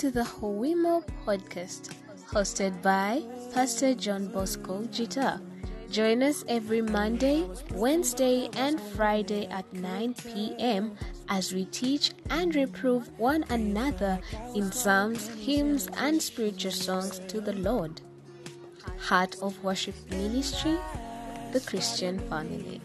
to the Howimo podcast, hosted by Pastor John Bosco Jita. Join us every Monday, Wednesday, and Friday at 9 p.m. as we teach and reprove one another in psalms, hymns, and spiritual songs to the Lord. Heart of Worship Ministry, the Christian Family.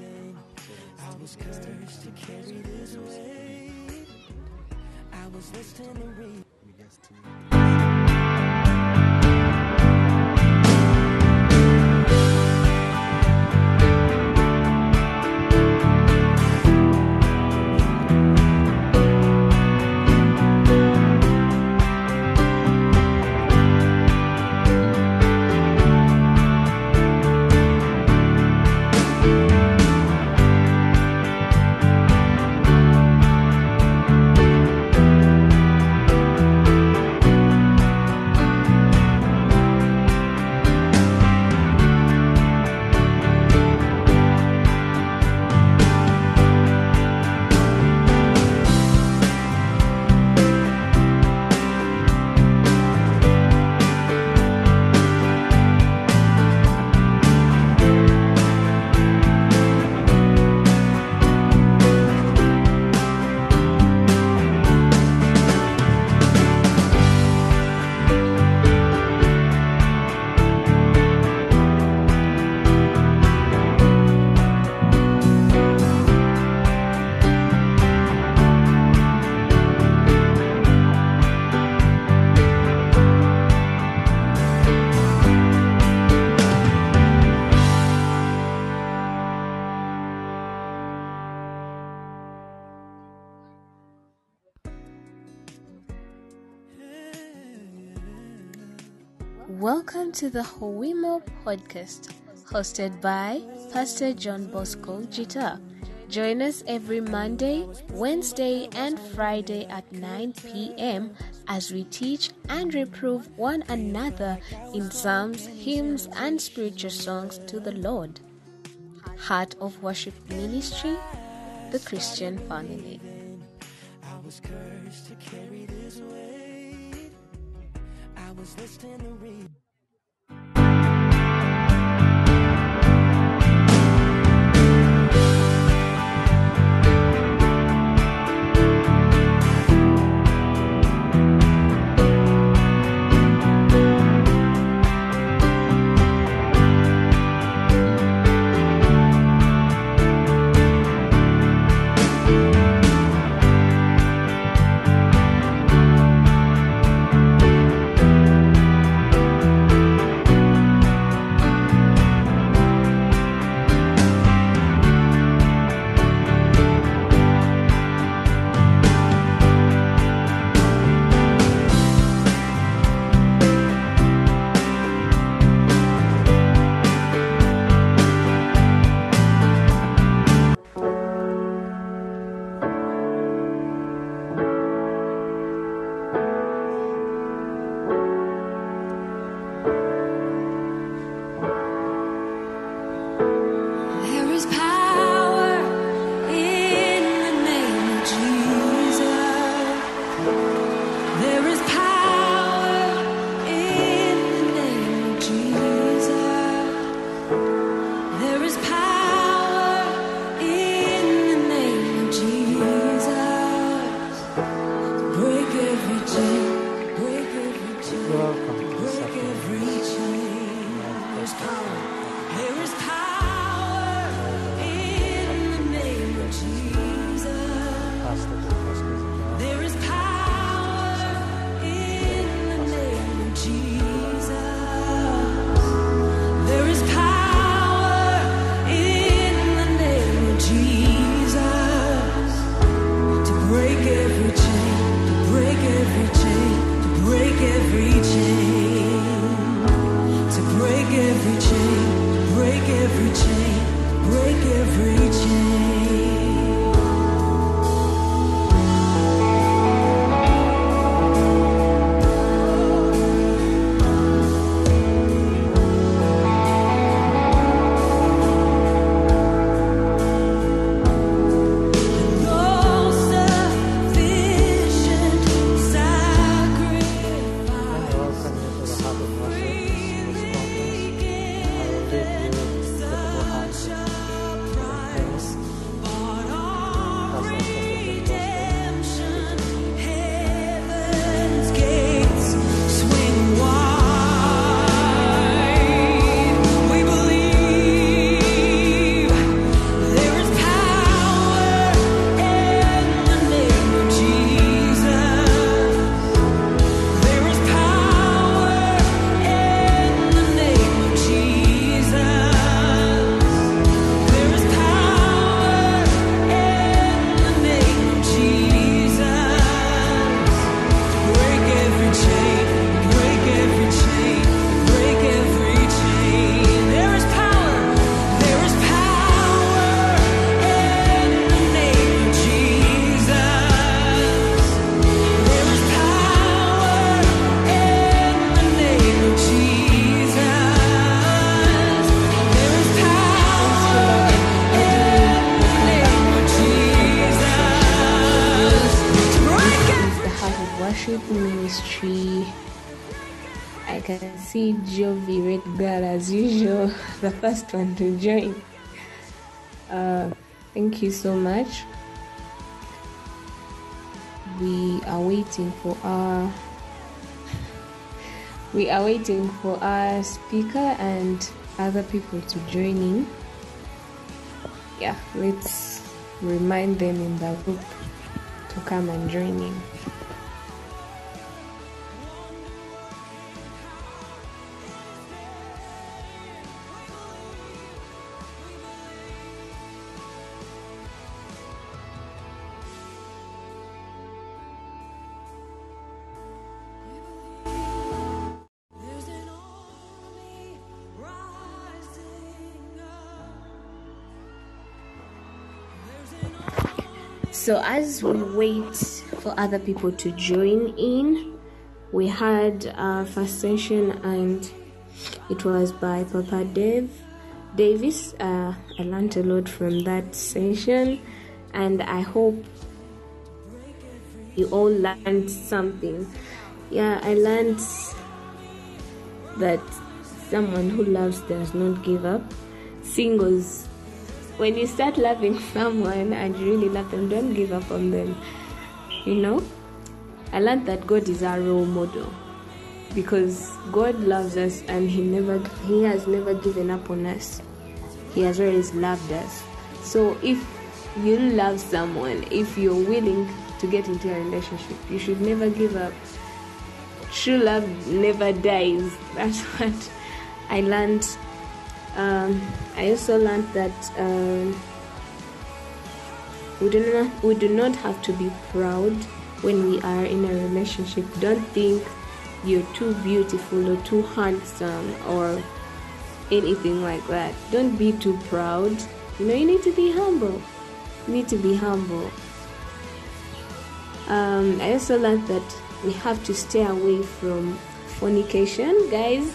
To the Howimo podcast, hosted by Pastor John Bosco Jita. Join us every Monday, Wednesday, and Friday at 9 p.m. as we teach and reprove one another in psalms, hymns, and spiritual songs to the Lord. Heart of Worship Ministry, the Christian Family. I was cursed to carry this weight. I was first one to join. Uh, thank you so much. We are waiting for our we are waiting for our speaker and other people to join in. Yeah, let's remind them in the group to come and join in. So, as we wait for other people to join in, we had our first session, and it was by Papa Dave Davis. Uh, I learned a lot from that session, and I hope you all learned something. Yeah, I learned that someone who loves does not give up. Singles, when you start loving someone and you really love them, don't give up on them. You know, I learned that God is our role model because God loves us and He never He has never given up on us. He has always loved us. So if you love someone, if you're willing to get into a relationship, you should never give up true love never dies. That's what I learned. Um, I also learned that um, we do not we do not have to be proud when we are in a relationship. Don't think you're too beautiful or too handsome or anything like that. Don't be too proud. You know, you need to be humble. You need to be humble. Um, I also learned that we have to stay away from fornication, guys.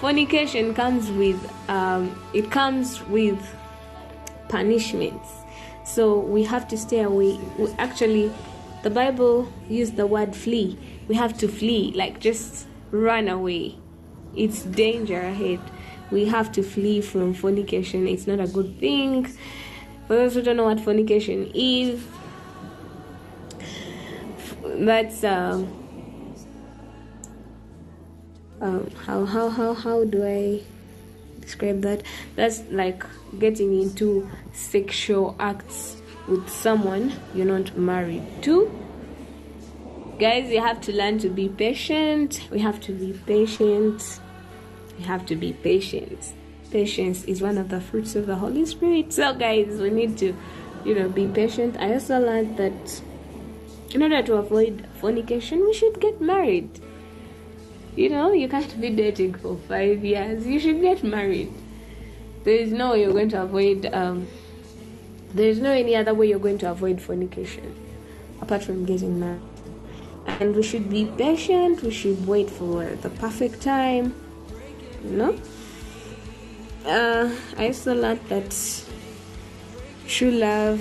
Fornication comes with um, it comes with punishments, so we have to stay away. We, actually, the Bible used the word flee. We have to flee, like just run away. It's danger ahead. We have to flee from fornication. It's not a good thing. For those who don't know what fornication is, that's um, um how how how how do I describe that? That's like getting into sexual acts with someone you're not married to. Guys, you have to learn to be patient. We have to be patient. We have to be patient. Patience is one of the fruits of the Holy Spirit. So, guys, we need to, you know, be patient. I also learned that in order to avoid fornication, we should get married. You know, you can't be dating for five years. You should get married. There is no way you're going to avoid. Um, there is no any other way you're going to avoid fornication apart from getting married. And we should be patient. We should wait for the perfect time. You know. Uh, I also learned that true love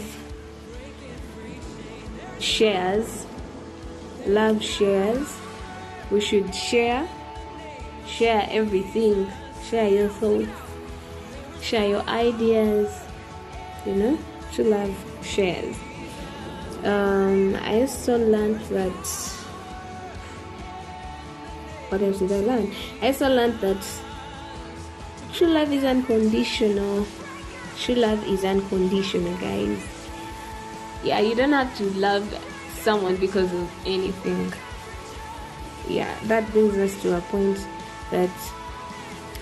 shares love shares we should share share everything share your thoughts share your ideas you know true love shares. Um i also learned that what else did i learn? I also learned that true love is unconditional. True love is unconditional guys. Yeah you don't have to love someone because of anything yeah that brings us to a point that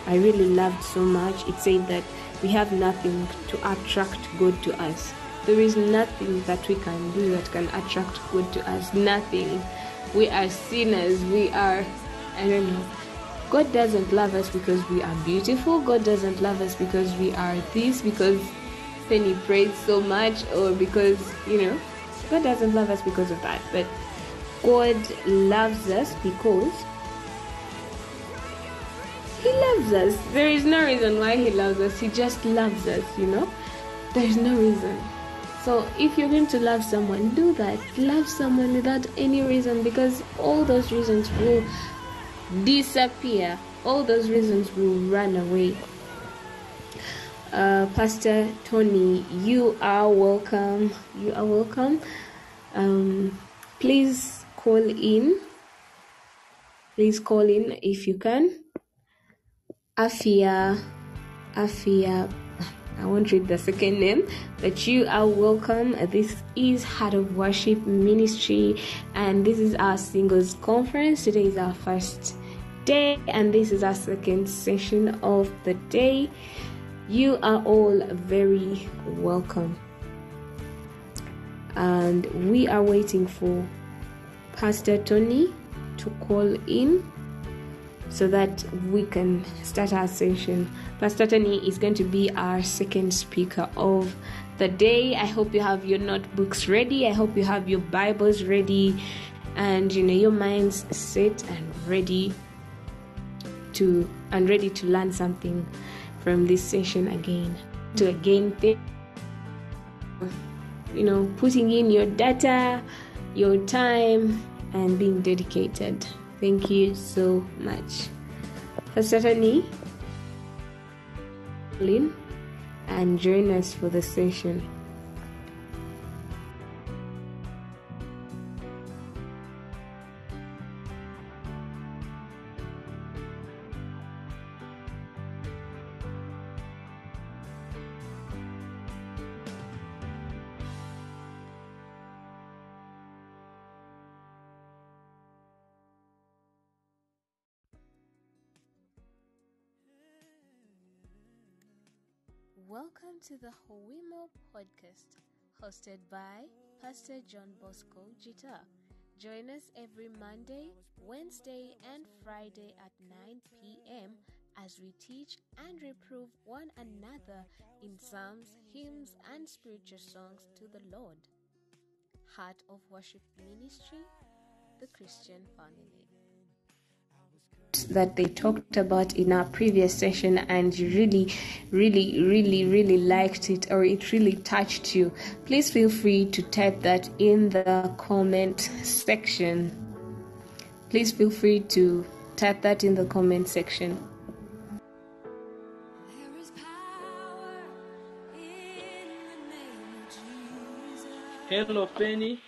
i really loved so much. It said that we have nothing to attract god to us. There is nothing that we can do that can attract god to us. Nothing. We are sinners. We are i don't know. God doesn't love us because we are beautiful. God doesn't love us because we are this because Penny prays so much or because, you know, God doesn't love us because of that. But God loves us because He loves us. There is no reason why He loves us. He just loves us, you know? There is no reason. So if you're going to love someone, do that. Love someone without any reason because all those reasons will disappear. All those reasons will run away. Uh, Pastor Tony, you are welcome. You are welcome. Um, please call in. Please call in if you can. Afia, Afia, I won't read the second name, but you are welcome. This is Heart of Worship Ministry, and this is our singles conference. Today is our first day, and this is our second session of the day. You are all very welcome. And we are waiting for Pastor Tony to call in so that we can start our session. Pastor Tony is going to be our second speaker of the day. I hope you have your notebooks ready. I hope you have your Bibles ready and you know your minds set and ready to and ready to learn something from this session again. To again think you know putting in your data, your time and being dedicated. Thank you so much. Tony, Lynn, and join us for the session. Welcome to the Howimo podcast, hosted by Pastor John Bosco Jita. Join us every Monday, Wednesday, and Friday at 9 p.m. as we teach and reprove one another in psalms, hymns, and spiritual songs to the Lord. Heart of Worship Ministry, the Christian family that they talked about in our previous session and you really really really really liked it or it really touched you please feel free to type that in the comment section please feel free to type that in the comment section There is power in the name of Jesus. Hello, Penny.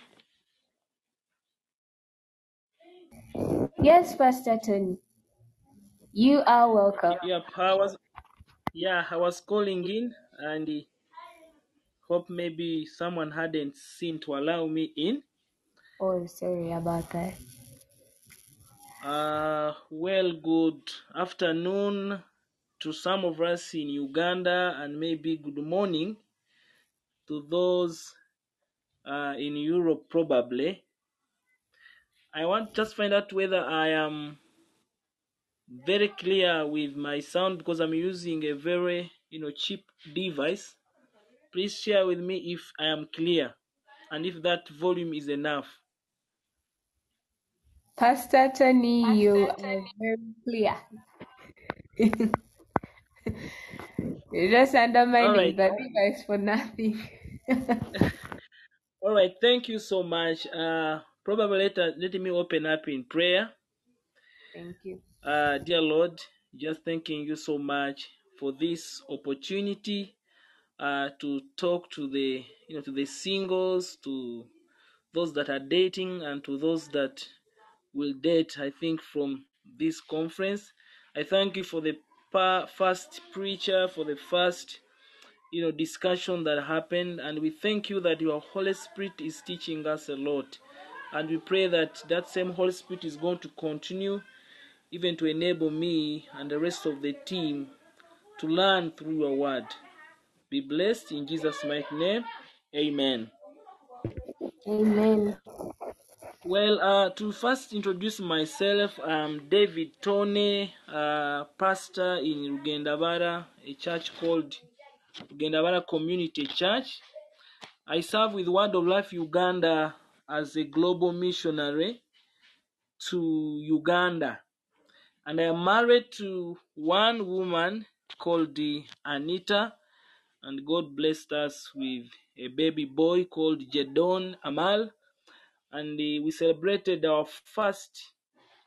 yes pastor tony you are welcome Yeah, I was, yeah, I was calling in and uh, hope maybe someone hadn't seen to allow me in. oh sorry about that Uh, well, good afternoon to some of us in Uganda and maybe good morning to those uh, in Europe, probably. I want to just find out whether I am very clear with my sound because I'm using a very you know cheap device. Please share with me if I am clear and if that volume is enough. pastor tony you are very clear You're just undermining Alright. the device for nothing. All right, thank you so much. Uh, probably later, let me open up in prayer. Thank you. Uh, dear Lord, just thanking you so much for this opportunity uh, to talk to the you know to the singles, to those that are dating, and to those that will date. I think from this conference, I thank you for the first preacher, for the first you know discussion that happened, and we thank you that your Holy Spirit is teaching us a lot, and we pray that that same Holy Spirit is going to continue even to enable me and the rest of the team to learn through your word. Be blessed in Jesus' mighty name. Amen. Amen. Well, uh, to first introduce myself, I'm David Tone, uh, pastor in Rugendabara, a church called Rugendabara Community Church. I serve with Word of Life Uganda as a global missionary to Uganda. And I am married to one woman called Anita, and God blessed us with a baby boy called Jedon Amal. And we celebrated our first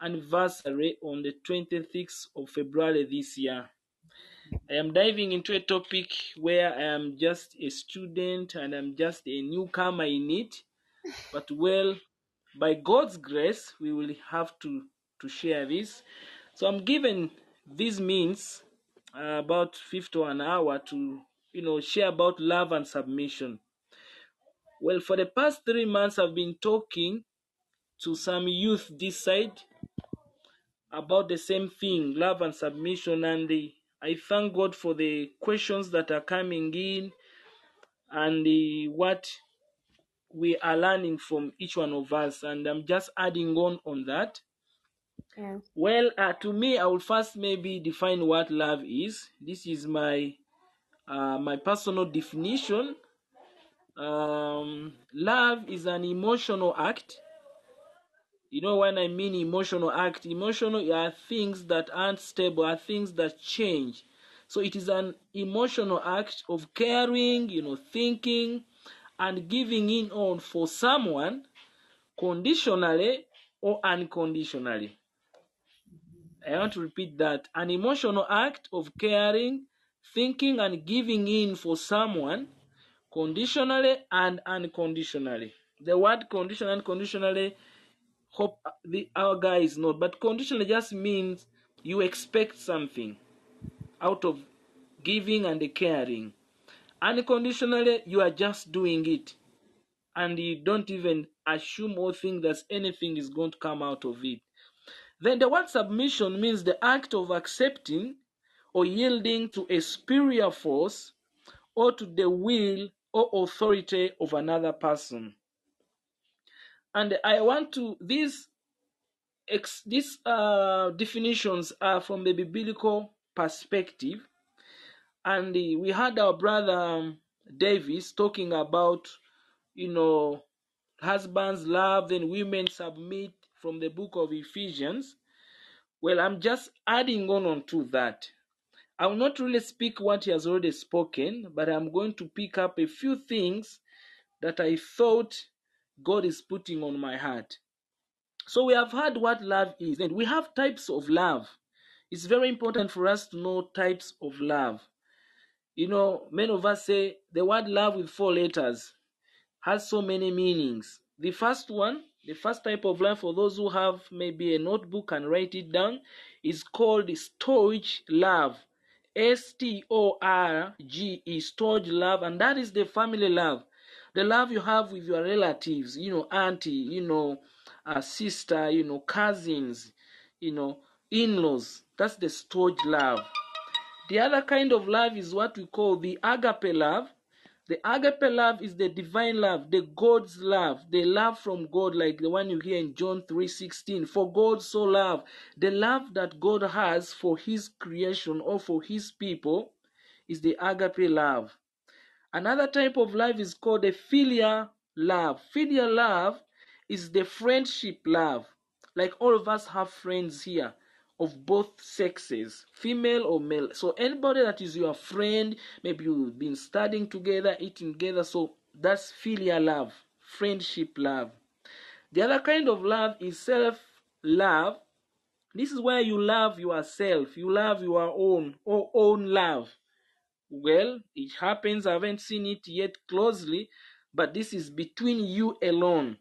anniversary on the 26th of February this year. I am diving into a topic where I am just a student and I'm just a newcomer in it. But well, by God's grace, we will have to, to share this. So I'm given these means uh, about 50 an hour to you know share about love and submission. Well, for the past three months, I've been talking to some youth this side about the same thing, love and submission, and the, I thank God for the questions that are coming in and the, what we are learning from each one of us, and I'm just adding on on that. Yeah. Well, uh, to me, I will first maybe define what love is. This is my uh, my personal definition. Um, love is an emotional act. You know when I mean emotional act, emotional are things that aren't stable, are things that change. So it is an emotional act of caring, you know, thinking, and giving in on for someone conditionally or unconditionally. I want to repeat that an emotional act of caring, thinking, and giving in for someone conditionally and unconditionally. The word conditional and conditionally, hope uh, the our guy is not, but conditionally just means you expect something out of giving and caring. Unconditionally, you are just doing it and you don't even assume or think that anything is going to come out of it. Then the word submission means the act of accepting or yielding to a superior force or to the will or authority of another person. And I want to these ex, these uh, definitions are from the biblical perspective, and we had our brother um, Davis talking about you know husbands love then women submit from the book of Ephesians. Well, I'm just adding on onto that. I will not really speak what he has already spoken, but I'm going to pick up a few things that I thought God is putting on my heart. So we have heard what love is, and we have types of love. It's very important for us to know types of love. You know, many of us say the word love with four letters has so many meanings. The first one, the first type of love, for those who have maybe a notebook and write it down, is called storge love. S T O R G E, storge love, and that is the family love. The love you have with your relatives, you know, auntie, you know, uh, sister, you know, cousins, you know, in laws. That's the storge love. The other kind of love is what we call the agape love. The agape love is the divine love, the God's love, the love from God, like the one you hear in John 3:16. For God so loved, the love that God has for his creation or for his people is the agape love. Another type of love is called the filial love. Filial love is the friendship love. Like all of us have friends here of both sexes, female or male. So anybody that is your friend, maybe you've been studying together, eating together, so that's filial love, friendship love. The other kind of love is self love. This is where you love yourself, you love your own or own love. Well, it happens, I haven't seen it yet closely, but this is between you alone.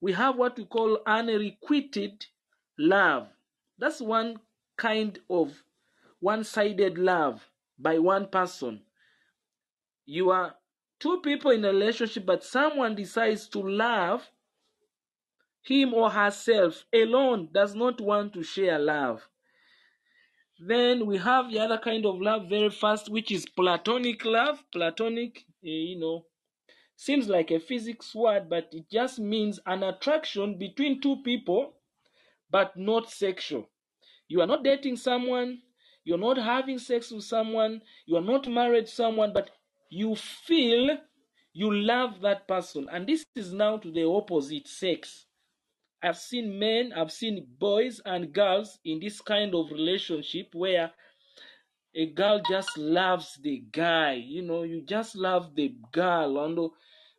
We have what we call unrequited love. That's one kind of one sided love by one person. You are two people in a relationship, but someone decides to love him or herself alone, does not want to share love. Then we have the other kind of love very fast, which is platonic love. Platonic, eh, you know, seems like a physics word, but it just means an attraction between two people, but not sexual. You are not dating someone, you're not having sex with someone, you are not married to someone, but you feel you love that person. And this is now to the opposite sex. I've seen men, I've seen boys and girls in this kind of relationship where a girl just loves the guy, you know, you just love the girl, and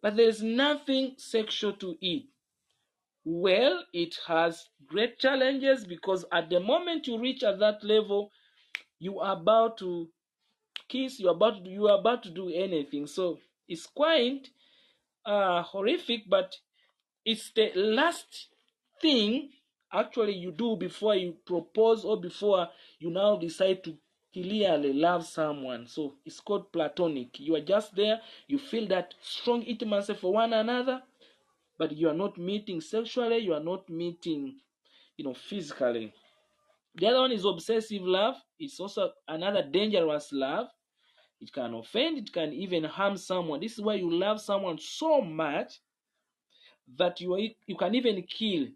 but there's nothing sexual to it. Well, it has great challenges because at the moment you reach at that level, you are about to kiss, you are about to do, you are about to do anything. So it's quite uh, horrific, but it's the last thing actually you do before you propose or before you now decide to clearly love someone. So it's called platonic. You are just there, you feel that strong intimacy for one another, but you are not meeting sexually, you are not meeting, you know, physically. The other one is obsessive love. It's also another dangerous love. It can offend, it can even harm someone. This is why you love someone so much that you you can even kill.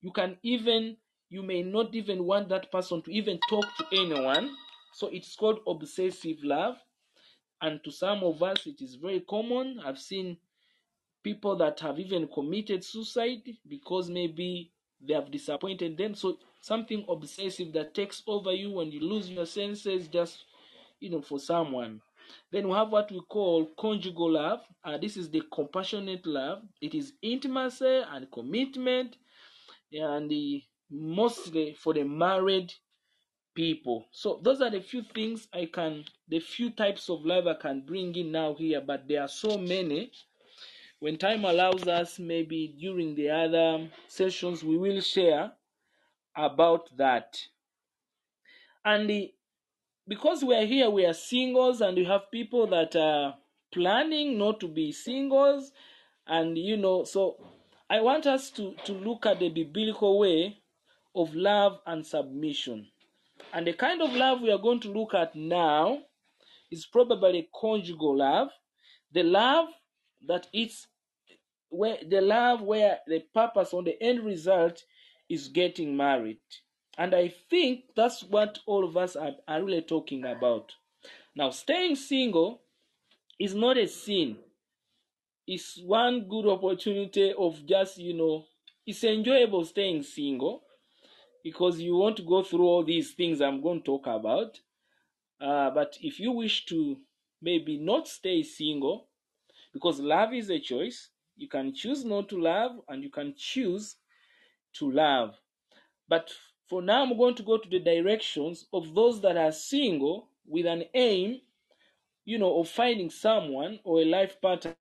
You can even you may not even want that person to even talk to anyone. So it's called obsessive love. And to some of us, it is very common. I've seen people that have even committed suicide because maybe they have disappointed them. So something obsessive that takes over you when you lose your senses just you know for someone. Then we have what we call conjugal love. Uh, this is the compassionate love. It is intimacy and commitment, and the, mostly for the married people. So those are the few things I can, the few types of love I can bring in now here. But there are so many when time allows us, maybe during the other sessions, we will share about that. And because we are here, we are singles, and we have people that are planning not to be singles, and you know, so I want us to to look at the biblical way of love and submission. And the kind of love we are going to look at now is probably conjugal love, the love that it's where the love where the purpose on the end result is getting married. And I think that's what all of us are, are really talking about. Now, staying single is not a sin. It's one good opportunity of just, you know, it's enjoyable staying single because you want to go through all these things I'm going to talk about. Uh, but if you wish to maybe not stay single, because love is a choice, you can choose not to love and you can choose to love. But for now, I'm going to go to the directions of those that are single with an aim, you know, of finding someone or a life partner.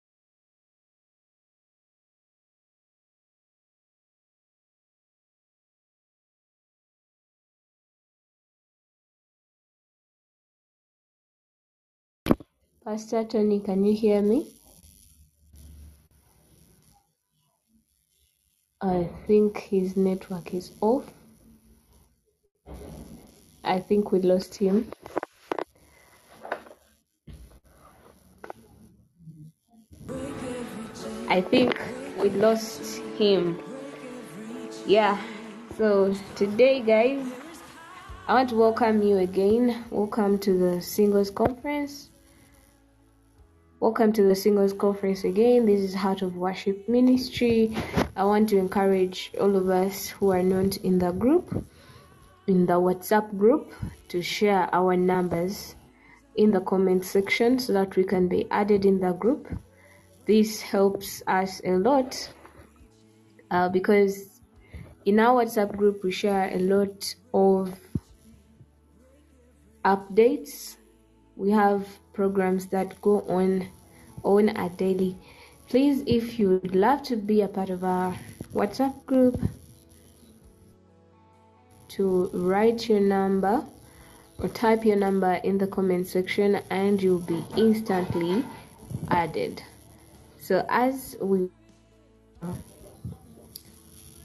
Pastor Tony, can you hear me? I think his network is off. I think we lost him. I think we lost him. Yeah. So today, guys, I want to welcome you again. Welcome to the Singles Conference. Welcome to the Singles Conference again. This is Heart of Worship Ministry. I want to encourage all of us who are not in the group, in the WhatsApp group, to share our numbers in the comment section so that we can be added in the group. This helps us a lot uh, because in our WhatsApp group we share a lot of updates. We have programs that go on on a daily. Please, if you'd love to be a part of our WhatsApp group, to write your number or type your number in the comment section and you'll be instantly added. So as we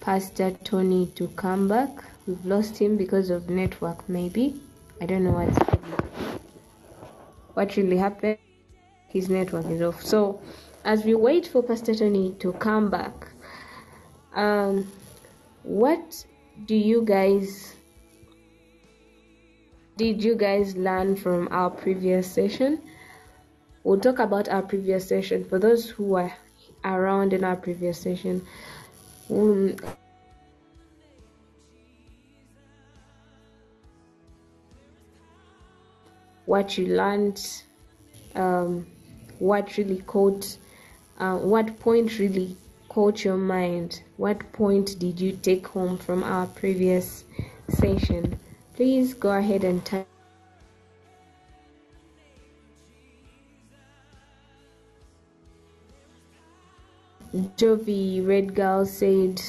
Pastor Tony to come back, we've lost him because of network maybe. I don't know what's what really happened. His network is off. So as we wait for Pastor Tony to come back, um, what do you guys did you guys learn from our previous session? We'll talk about our previous session for those who were around in our previous session. Um, what you learned, um, what really caught, uh, what point really caught your mind? What point did you take home from our previous session? Please go ahead and type. Jovi Red Girl said,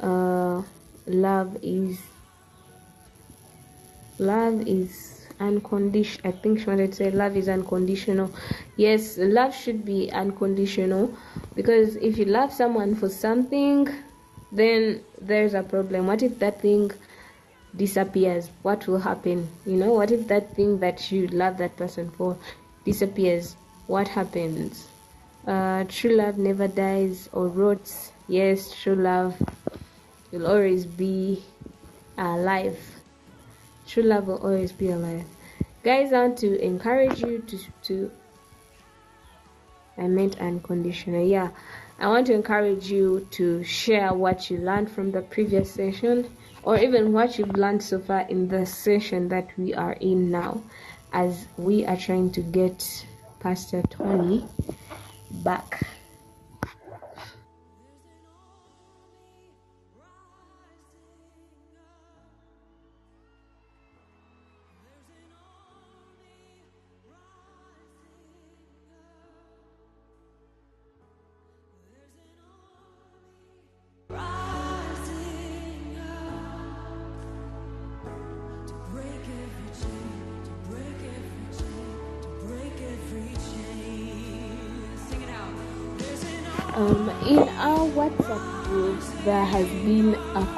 uh, "Love is love is unconditional." I think she wanted to say, "Love is unconditional." Yes, love should be unconditional because if you love someone for something, then there's a problem. What if that thing disappears? What will happen? You know, what if that thing that you love that person for disappears? What happens? Uh, true love never dies or rots. Yes, true love will always be alive. True love will always be alive. Guys, I want to encourage you to to. I meant unconditional. Yeah, I want to encourage you to share what you learned from the previous session, or even what you've learned so far in the session that we are in now, as we are trying to get Pastor Tony back.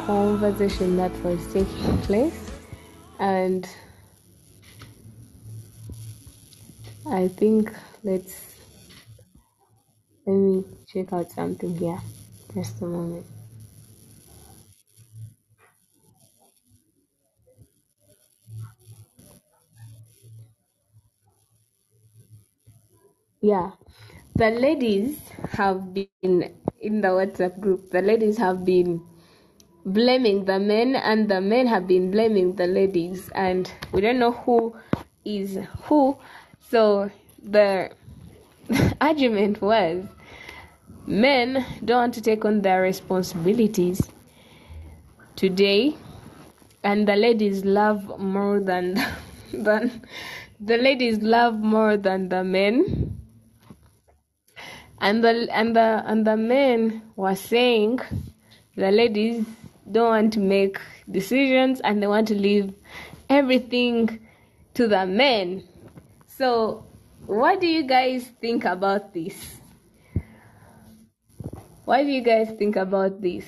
Conversation that was taking place, and I think let's let me check out something here. Just a moment. Yeah, the ladies have been in the WhatsApp group. The ladies have been blaming the men, and the men have been blaming the ladies, and we don't know who is who. So the argument was men don't want to take on their responsibilities today, and the ladies love more than than the ladies love more than the men and the and the and the men were saying the ladies don't want to make decisions and they want to leave everything to the men. So what do you guys think about this? What do you guys think about this?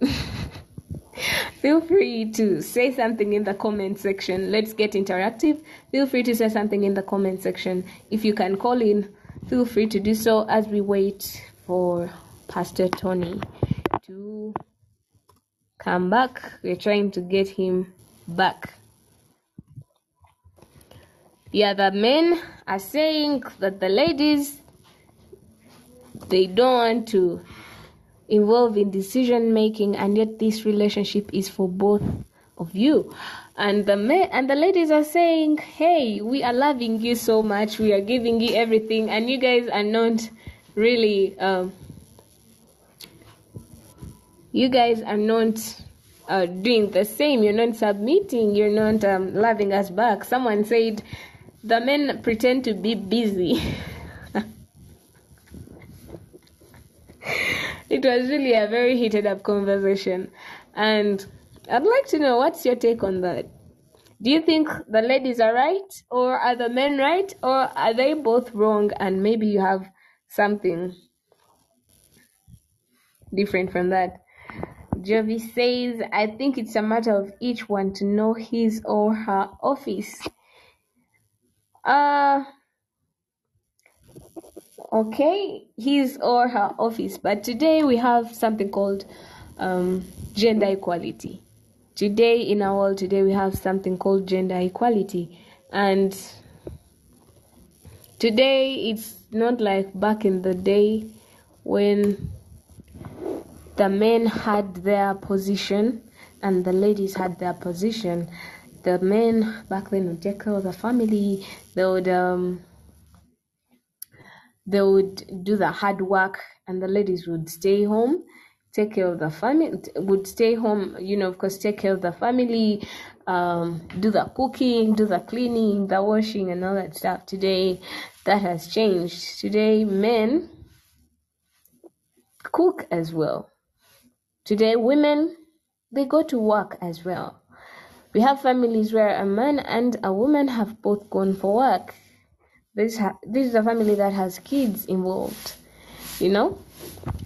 Feel free to say something in the comment section. Let's get interactive. Feel free to say something in the comment section. If you can call in feel free to do so as we wait for pastor tony to come back. We're trying to get him back. The other men are saying that the ladies they don't want to involve in decision making and yet this relationship is for both of you. And the men and the ladies are saying hey we are loving you so much. We are giving you everything and you guys are not really um, you guys are not uh, doing the same. You're not submitting. You're not um, loving us back. Someone said the men pretend to be busy. It was really a very heated up conversation. And i'd like to know what's your take on that? Do you think the ladies are right or are the men right or are they both wrong and maybe you have something different from that Jovi says, I think it's a matter of each one to know his or her office. Uh, okay, his or her office. But today we have something called um, gender equality. Today in our world, today we have something called gender equality. And today it's not like back in the day when the men had their position and the ladies had their position. The men back then would take care of the family. They would um, they would do the hard work and the ladies would stay home take care of the family would stay home you know of course take care of the family um, do the cooking do the cleaning the washing and all that stuff today that has changed today men cook as well today women they go to work as well we have families where a man and a woman have both gone for work this ha- this is a family that has kids involved you know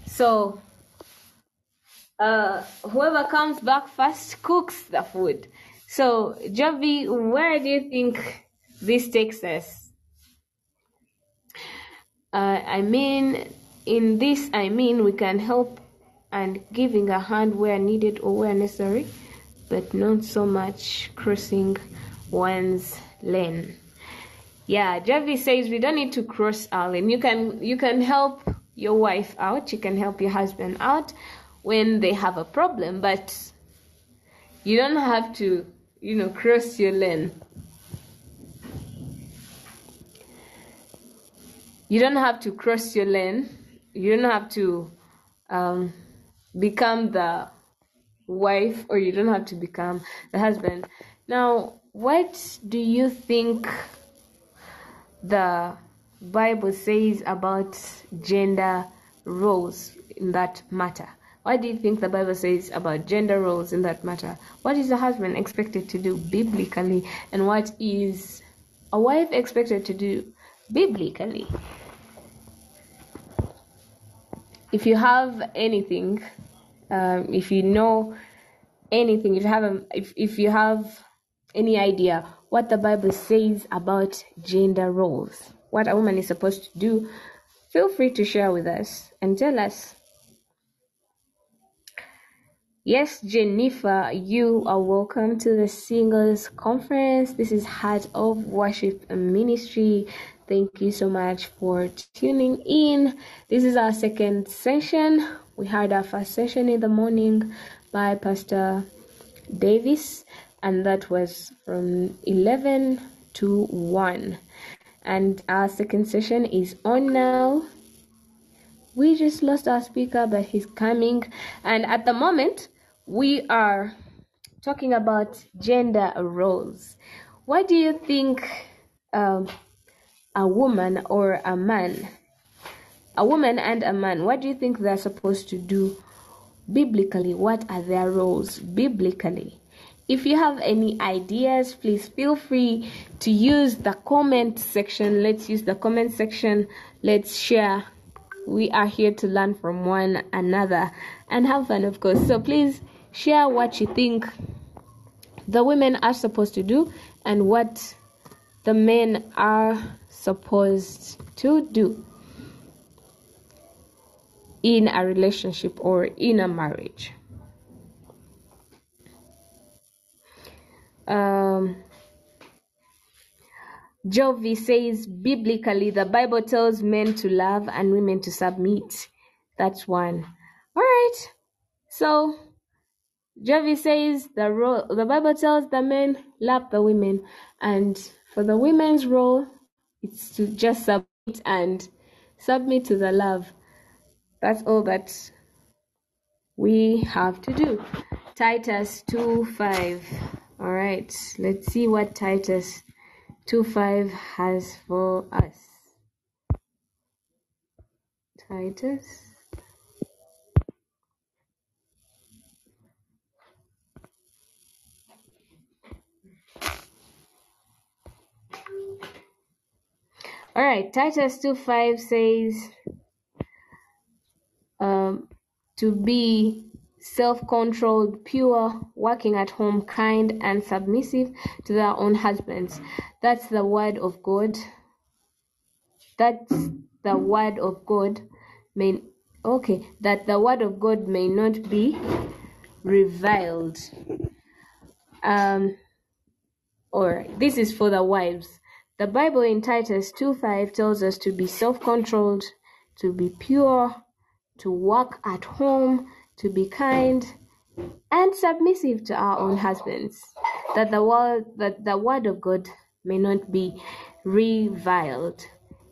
so uh, whoever comes back first cooks the food. So, Javi, where do you think this takes us? Uh, I mean, in this, I mean, we can help and giving a hand where needed or where necessary, but not so much crossing one's lane. Yeah, Javi says we don't need to cross our lane. You can you can help your wife out, you can help your husband out when they have a problem, but you don't have to, you know, cross your lane. You don't have to cross your lane. You don't have to um, become the wife or you don't have to become the husband. Now, what do you think the Bible says about gender roles in that matter? What do you think the Bible says about gender roles in that matter? What is a husband expected to do biblically, and what is a wife expected to do biblically? If you have anything, um, if you know anything, if you have a, if if you have any idea what the Bible says about gender roles, what a woman is supposed to do, feel free to share with us and tell us. Yes, Jennifer, you are welcome to the Singles Conference. This is Heart of Worship Ministry. Thank you so much for tuning in. This is our second session. We had our first session in the morning by Pastor Davis, and that was from 11 to 1. And our second session is on now. We just lost our speaker, but he's coming. And at the moment, we are talking about gender roles. What do you think um, a woman or a man, a woman and a man, what do you think they're supposed to do biblically? What are their roles biblically? If you have any ideas, please feel free to use the comment section. Let's use the comment section. Let's share. We are here to learn from one another and have fun, of course. So please share what you think the women are supposed to do and what the men are supposed to do in a relationship or in a marriage. Um, Jovi says biblically the Bible tells men to love and women to submit. That's one. All right. So Jovi says the role the Bible tells the men love the women, and for the women's role, it's to just submit and submit to the love. That's all that we have to do. Titus 2 5. All right, let's see what Titus 2 5 has for us. Titus. All right, Titus 2 5 says, um, to be self controlled, pure, working at home, kind, and submissive to their own husbands. That's the word of God. That's the word of God. May okay, that the word of God may not be reviled. Um, or this is for the wives. The Bible in Titus 2 5 tells us to be self controlled, to be pure, to work at home, to be kind, and submissive to our own husbands, that the word that the word of God may not be reviled.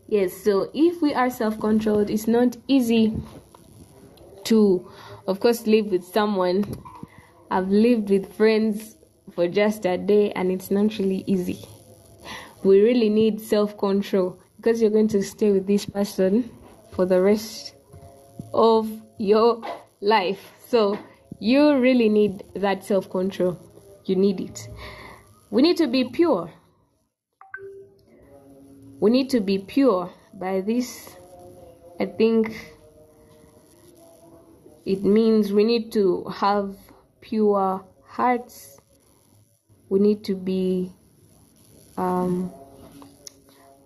Yes, so if we are self controlled, it's not easy to, of course, live with someone. I've lived with friends for just a day and it's not really easy. We really need self control because you're going to stay with this person for the rest of your life. So you really need that self control. You need it. We need to be pure. We need to be pure. By this, I think it means we need to have pure hearts. We need to be. Um,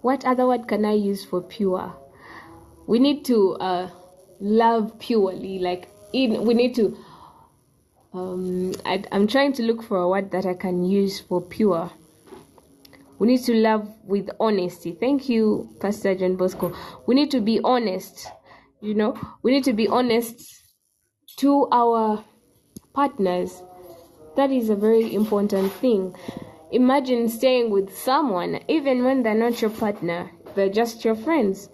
what other word can I use for pure? We need to uh, love purely. Like in, we need to. Um, I, I'm trying to look for a word that I can use for pure. We need to love with honesty. Thank you, Pastor John Bosco. We need to be honest. You know, we need to be honest to our partners. That is a very important thing. Imagine staying with someone, even when they're not your partner, they're just your friends.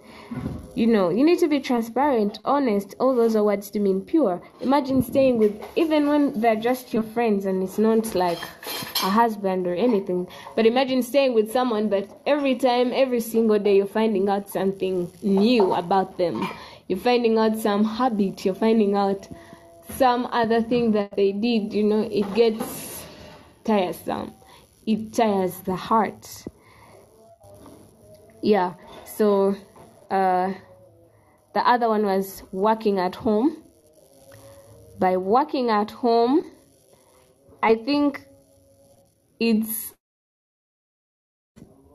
You know, you need to be transparent, honest. All those are words to mean pure. Imagine staying with, even when they're just your friends and it's not like a husband or anything. But imagine staying with someone that every time, every single day, you're finding out something new about them. You're finding out some habit. You're finding out some other thing that they did. You know, it gets tiresome. It tires the heart. Yeah. So, uh, the other one was working at home. By working at home, I think it's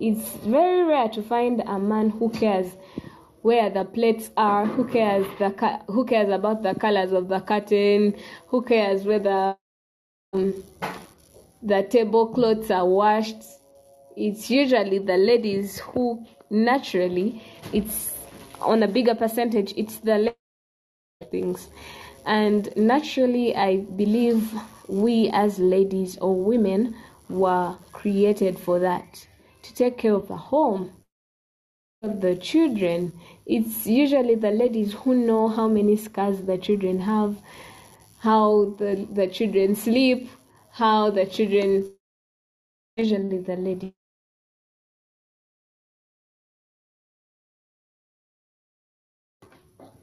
it's very rare to find a man who cares where the plates are, who cares the who cares about the colors of the curtain, who cares whether um, the tablecloths are washed. It's usually the ladies who naturally it's on a bigger percentage it's the things and naturally i believe we as ladies or women were created for that to take care of the home of the children it's usually the ladies who know how many scars the children have how the, the children sleep how the children usually the lady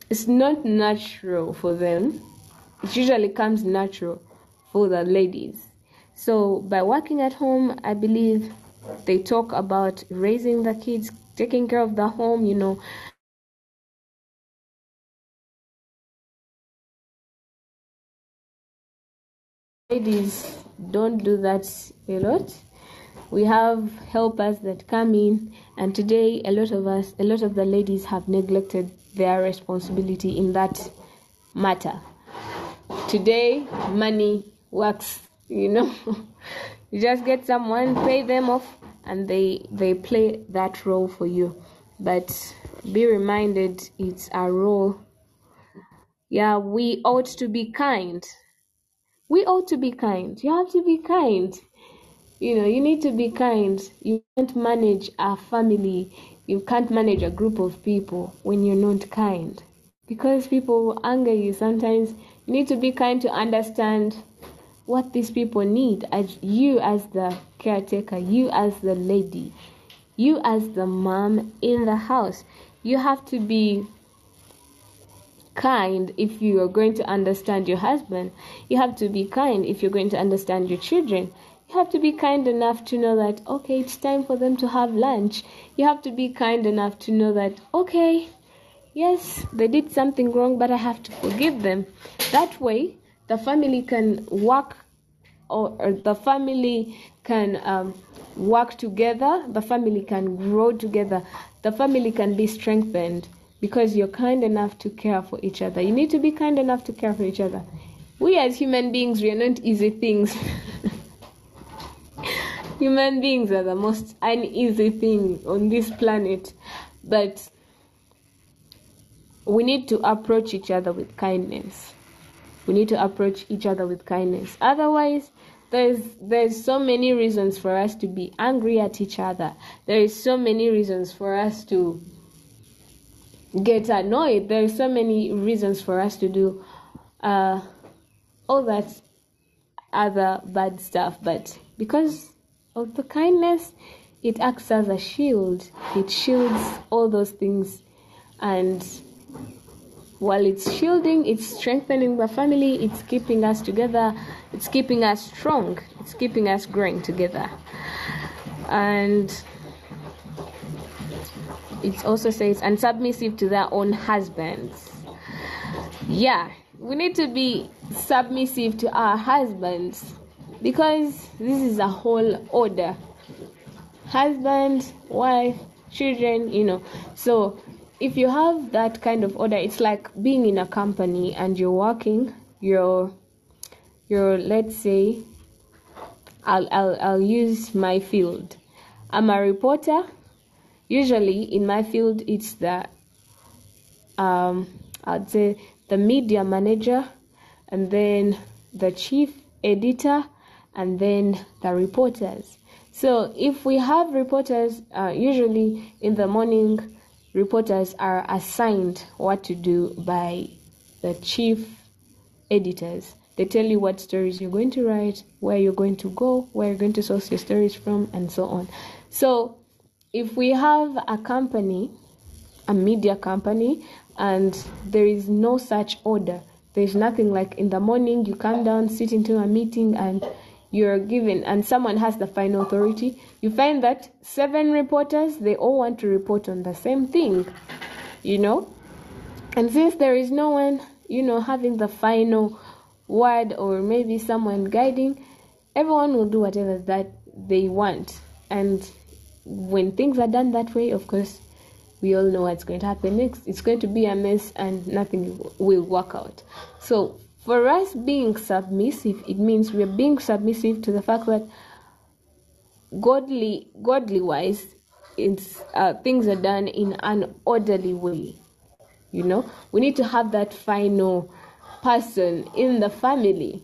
it's not natural for them. It usually comes natural for the ladies. So by working at home, I believe they talk about raising the kids, taking care of the home, you know. Ladies don't do that a lot. We have helpers that come in, and today a lot of us, a lot of the ladies have neglected their responsibility in that matter. Today, money works, you know. you just get someone, pay them off, and they they play that role for you. But be reminded, it's a role. Yeah, we ought to be kind. We ought to be kind. You have to be kind. You know, you need to be kind. You can't manage a family you can't manage a group of people when you're not kind because people will anger you sometimes you need to be kind to understand what these people need as you as the caretaker you as the lady you as the mom in the house you have to be kind if you are going to understand your husband. You have to be kind if you're going to understand your children. You have to be kind enough to know that okay it's time for them to have lunch. You have to be kind enough to know that okay yes they did something wrong but i have to forgive them. That way the family can work or, or the family can um, work together. The family can grow together. The family can be strengthened because you're kind enough to care for each other. You need to be kind enough to care for each other. We as human beings we are not easy things. Human beings are the most uneasy thing on this planet but we need to approach each other with kindness. We need to approach each other with kindness. Otherwise there's there's so many reasons for us to be angry at each other. There is so many reasons for us to get annoyed. There are so many reasons for us to do uh, all that other bad stuff, but because of the kindness, it acts as a shield. It shields all those things, and while it's shielding, it's strengthening the family, it's keeping us together, it's keeping us strong, it's keeping us growing together. And it also says, and submissive to their own husbands. Yeah, we need to be submissive to our husbands because this is a whole order husband, wife, children, you know. So if you have that kind of order, it's like being in a company and you're working, you're you're let's say I'll I'll I'll use my field. I'm a reporter. Usually in my field it's the um I'd say the media manager and then the chief editor and then the reporters. So if we have reporters, uh, usually in the morning, reporters are assigned what to do by the chief editors. They tell you what stories you're going to write, where you're going to go, where you're going to source your stories from, and so on. So if we have a company, a media company, and there is no such order, there's nothing like in the morning you come down, sit into a meeting, and you're given and someone has the final authority you find that seven reporters they all want to report on the same thing you know? And since there is no one you know having the final word or maybe someone guiding everyone will do whatever that they want. And when things are done that way of course we all know what's going to happen next. It's going to be a mess and nothing will work out. So for us being submissive it means we're being submissive to the fact that godly godly wise it's uh, things are done in an orderly way you know? We need to have that final person in the family.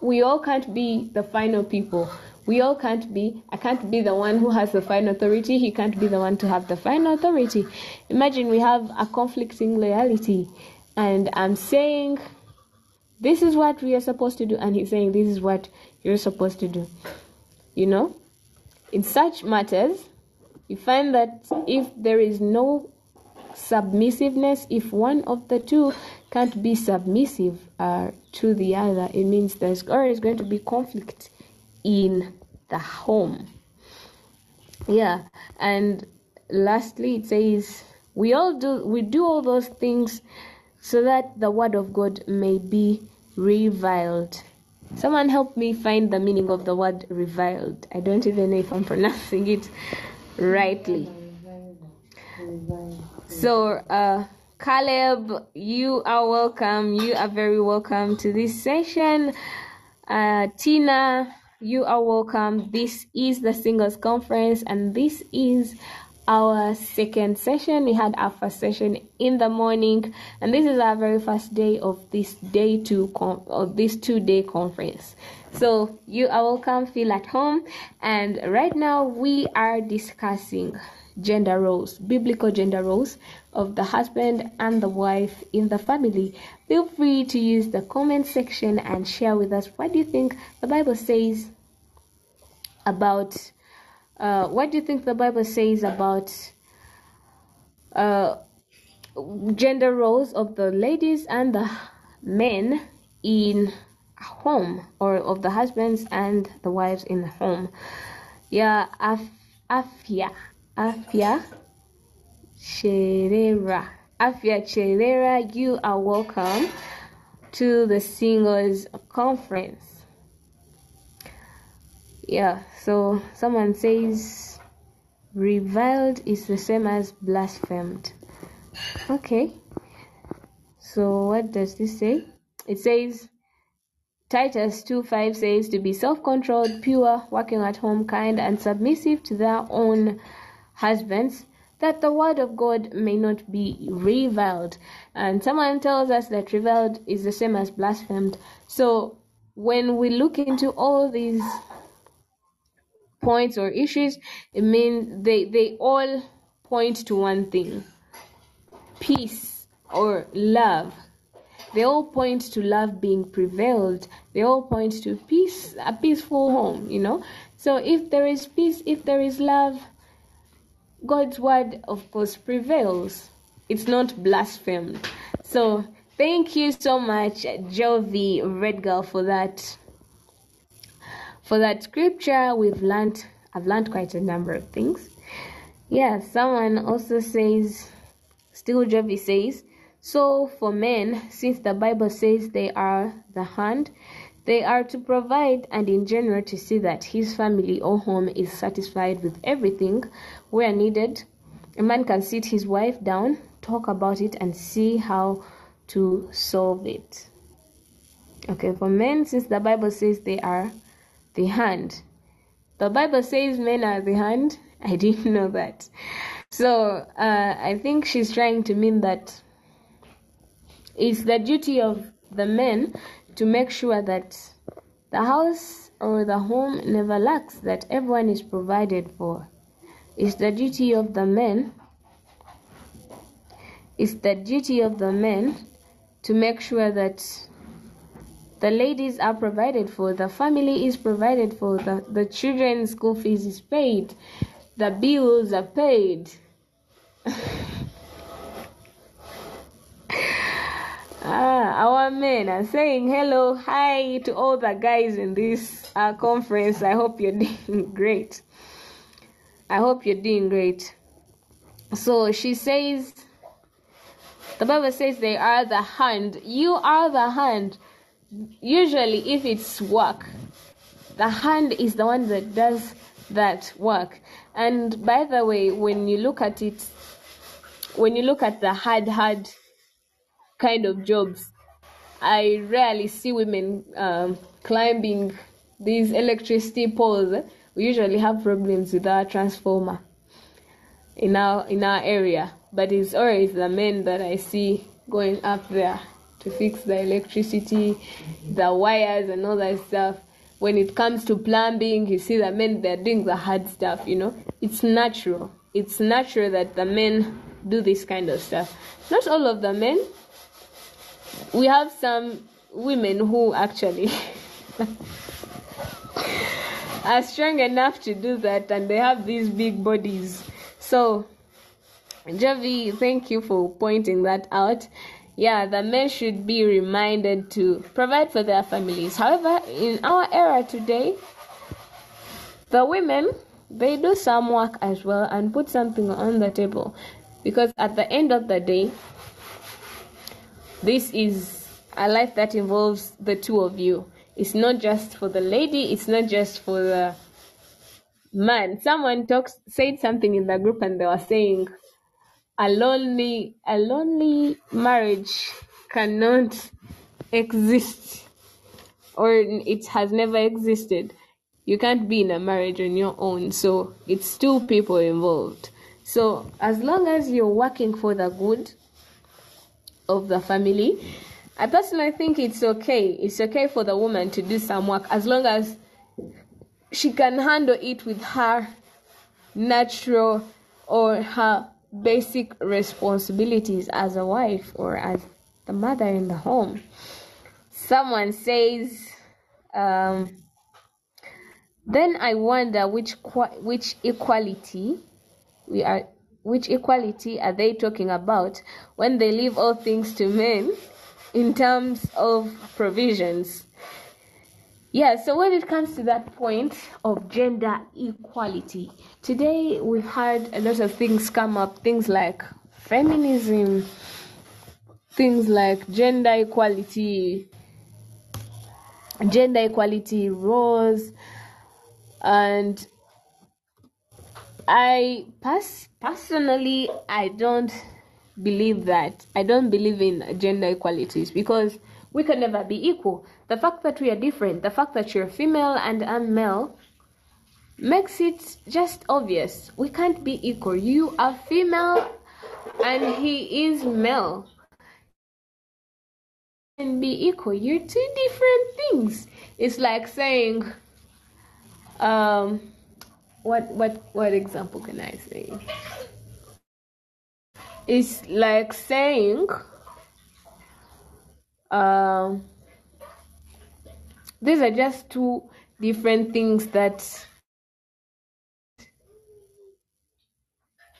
We all can't be the final people we all can't be i can't be the one who has the final authority. He can't be the one to have the final authority. Imagine we have a conflicting loyalty. And i'm saying this is what we are supposed to do. And he's saying this is what you're supposed to do. You know? In such matters you find that if there is no submissiveness if one of the two can't be submissive uh, to the other it means there's always going to be conflict in the home yeah and lastly it says we all do we do all those things so that the word of god may be reviled someone help me find the meaning of the word reviled i don't even know if i'm pronouncing it rightly so, uh, Caleb, you are welcome. You are very welcome to this session. Uh, Tina, you are welcome. This is the Singles Conference, and this is our second session. We had our first session in the morning, and this is our very first day of this day two con- of this two day conference. So you are welcome. Feel at home, and right now we are discussing gender roles, biblical gender roles of the husband and the wife in the family. Feel free to use the comment section and share with us what do you think the Bible says about uh, what do you think the Bible says about uh, gender roles of the ladies and the men in home or of the husbands and the wives in the home? Yeah af- afia. Afya Cherera. Afia Cherera, you are welcome to the Singles Conference. Yeah, so someone says reviled is the same as blasphemed. Okay, so what does this say? It says Titus 2 5 says to be self controlled, pure, working at home, kind, and submissive to their own husbands, that the word of God may not be reviled. And someone tells us that reviled is the same as blasphemed. So when we look into all these points or issues, it means they, they all point to one thing. peace or love. They all point to love being prevailed. They all point to peace, a peaceful home, you know. So if there is peace, if there is love, God's word, of course, prevails. It's not blasphemed. So thank you so much, Jovi Red Girl, for that. For that scripture, we've learned. I've learned quite a number of things. Yeah, someone also says, still Jovi says, so for men, since the Bible says they are the hand, they are to provide and in general to see that his family or home is satisfied with everything where needed. A man can sit his wife down, talk about it, and see how to solve it. Okay, for men, since the Bible says they are the hand, the Bible says men are the hand. I didn't know that. So uh, I think she's trying to mean that it's the duty of the men to make sure that the house or the home never lacks, that everyone is provided for. It's the duty of the men. It's the duty of the men to make sure that the ladies are provided for, the family is provided for, the, the children's school fees is paid, the bills are paid. Ah, our men are saying hello, hi to all the guys in this uh, conference. I hope you're doing great. I hope you're doing great. So she says, the Bible says they are the hand. You are the hand. Usually, if it's work, the hand is the one that does that work. And by the way, when you look at it, when you look at the hard, hard kind of jobs. I rarely see women um, climbing these electricity poles. We usually have problems with our transformer in our in our area, but it's always the men that I see going up there to fix the electricity, the wires, and all that stuff. When it comes to plumbing, you see the men they're doing the hard stuff. You know, it's natural. It's natural that the men do this kind of stuff. Not all of the men, we have some women who actually are strong enough to do that and they have these big bodies. So javi thank you for pointing that out. Yeah the men should be reminded to provide for their families. However in our era today the women they do some work as well and put something on the table. Because at the end of the day this is a life that involves the two of you. It's not just for the lady, it's not just for the man. Someone talks said something in the group and they were saying a lonely a lonely marriage cannot exist or it has never existed. You can't be in a marriage on your own, so it's two people involved. So as long as you're working for the good of the family. I personally think it's okay. It's okay for the woman to do some work as long as she can handle it with her natural or her basic responsibilities as a wife or as the mother in the home. Someone says, um, then I wonder which which equality we are which equality are they talking about when they leave all things to men in terms of provisions? Yeah, so when it comes to that point of gender equality, today we've had a lot of things come up, things like feminism, things like gender equality, gender equality roles, and I pers- personally I don't believe that. I don't believe in gender equalities because we can never be equal. The fact that we are different, the fact that you're female and I'm male, makes it just obvious. We can't be equal. You are female and he is male. And be equal. You're two different things. It's like saying, um, what what what example can I say? it's like saying um these are just two different things that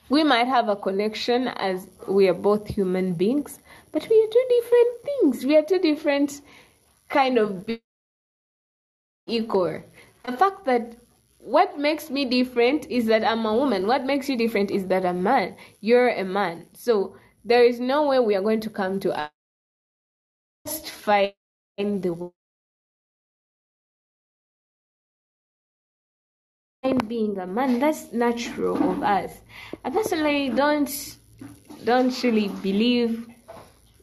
we might have a connection as we are both human beings but we are two different things. We are two different kind of equal. The fact that what makes me different is that i'm a woman. What makes you different is that i'm a man. You're a man. So there is no way we are going to come to a just find the mind being a man that's natural of us. I personally don't don't really believe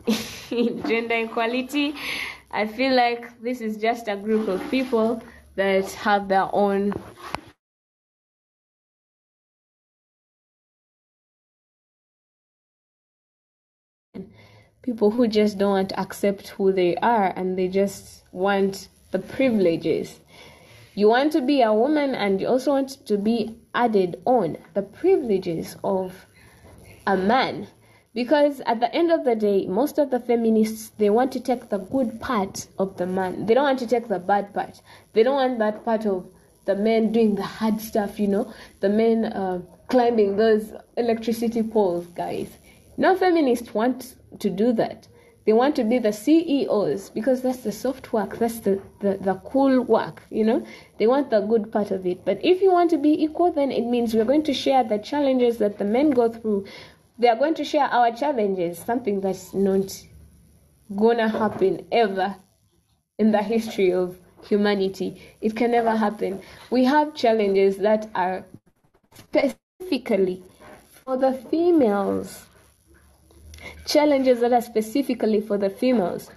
in gender equality. I feel like this is just a group of people that have their own people who just don't want to accept who they are and they just want the privileges. You want to be a woman and you also want to be added on. The privileges of a man because at the end of the day most of the feminists they want to take the good part of the man they don't want to take the bad part they don't want that part of the men doing the hard stuff you know the men uh, climbing those electricity poles guys no feminists want to do that they want to be the CEOs because that's the soft work, that's the, the, the cool work, you know. They want the good part of it. But if you want to be equal, then it means we're going to share the challenges that the men go through. They are going to share our challenges, something that's not gonna happen ever in the history of humanity. It can never happen. We have challenges that are specifically for the females challenges that are specifically for the females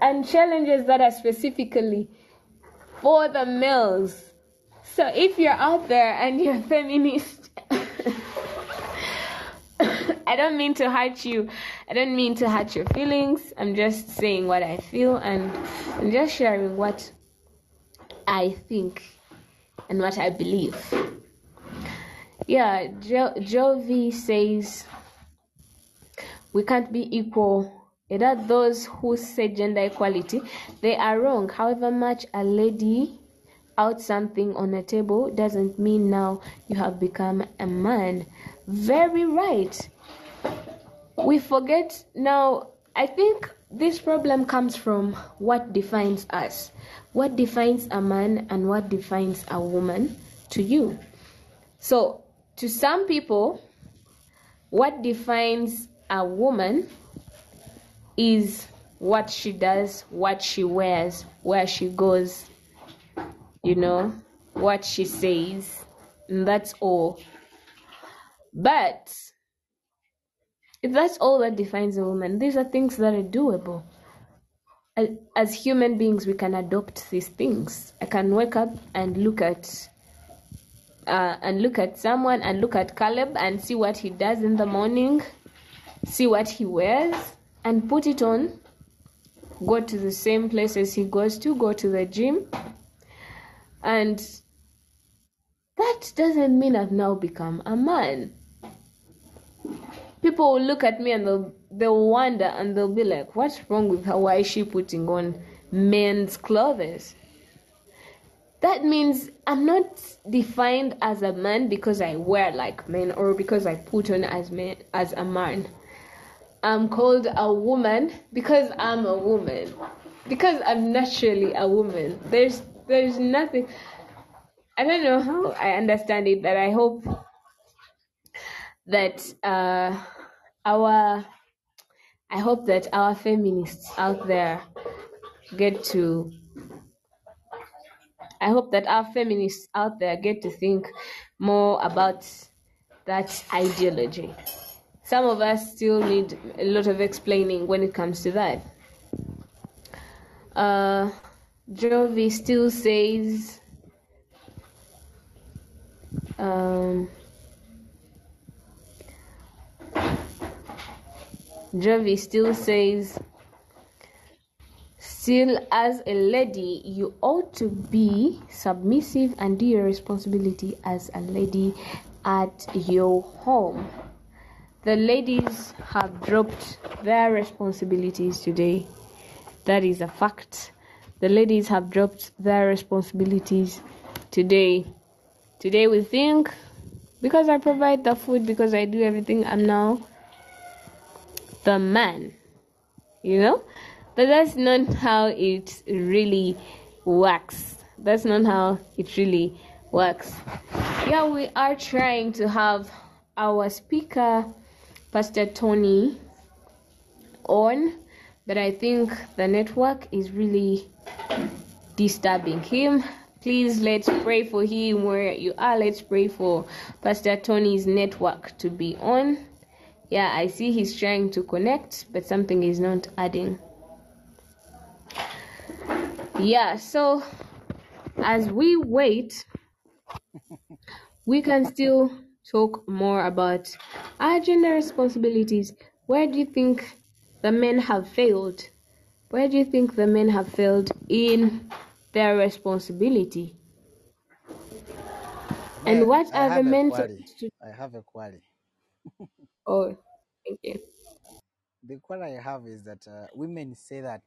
and challenges that are specifically for the males. So if you're out there and you're feminist, I don't mean to hurt you. I don't mean to hurt your feelings. I'm just saying what I feel and I'm just sharing what I think and what I believe. Yeah, jo- Jovi says we can't be equal. It are those who say gender equality, they are wrong. However much a lady out something on a table doesn't mean now you have become a man. Very right. We forget now. I think this problem comes from what defines us. What defines a man and what defines a woman to you. So, to some people, what defines a woman is what she does, what she wears, where she goes, you know, what she says, and that's all. But if that's all that defines a woman, these are things that are doable. As, human beings, we can adopt these things. I can wake up and look at uh, and look at someone and look at Caleb and see what he does in the morning, see what he wears, and put it on. Go to the same places he goes to, go to the gym, and that doesn't mean I've now become a man. People will look at me and they'll they'll wonder and they'll be like, "What's wrong with her? Why is she putting on men's clothes?" that means I'm not defined as a man because I wear like men or because I put on as man as a man. I'm called a woman because I'm a woman. Because I'm naturally a woman. There's there's nothing I don't know how I understand it, but I hope that uh our I hope that our feminists out there get to I hope that our feminists out there get to think more about that ideology. Some of us still need a lot of explaining when it comes to that. Uh, Jovi still says, um, Jovi still says, Still, as a lady, you ought to be submissive and do your responsibility as a lady at your home. the ladies have dropped their responsibilities today. That is a fact. The ladies have dropped their responsibilities today. Today we think because I provide the food, because I do everything, I'm now the man. You know? But that's not how it really works. That's not how it really works. Yeah, we are trying to have our speaker, Pastor Tony, on, but I think the network is really disturbing him. Please let's pray for him where you are. Let's pray for Pastor Tony's network to be on. Yeah, I see he's trying to connect, but something is not adding. Yeah, so as we wait, we can still talk more about our gender responsibilities. Where do you think the men have failed? Where do you think the men have failed in their responsibility? And what I are the men to I have a query. Oh, thank you. The query I have is that uh, women say that,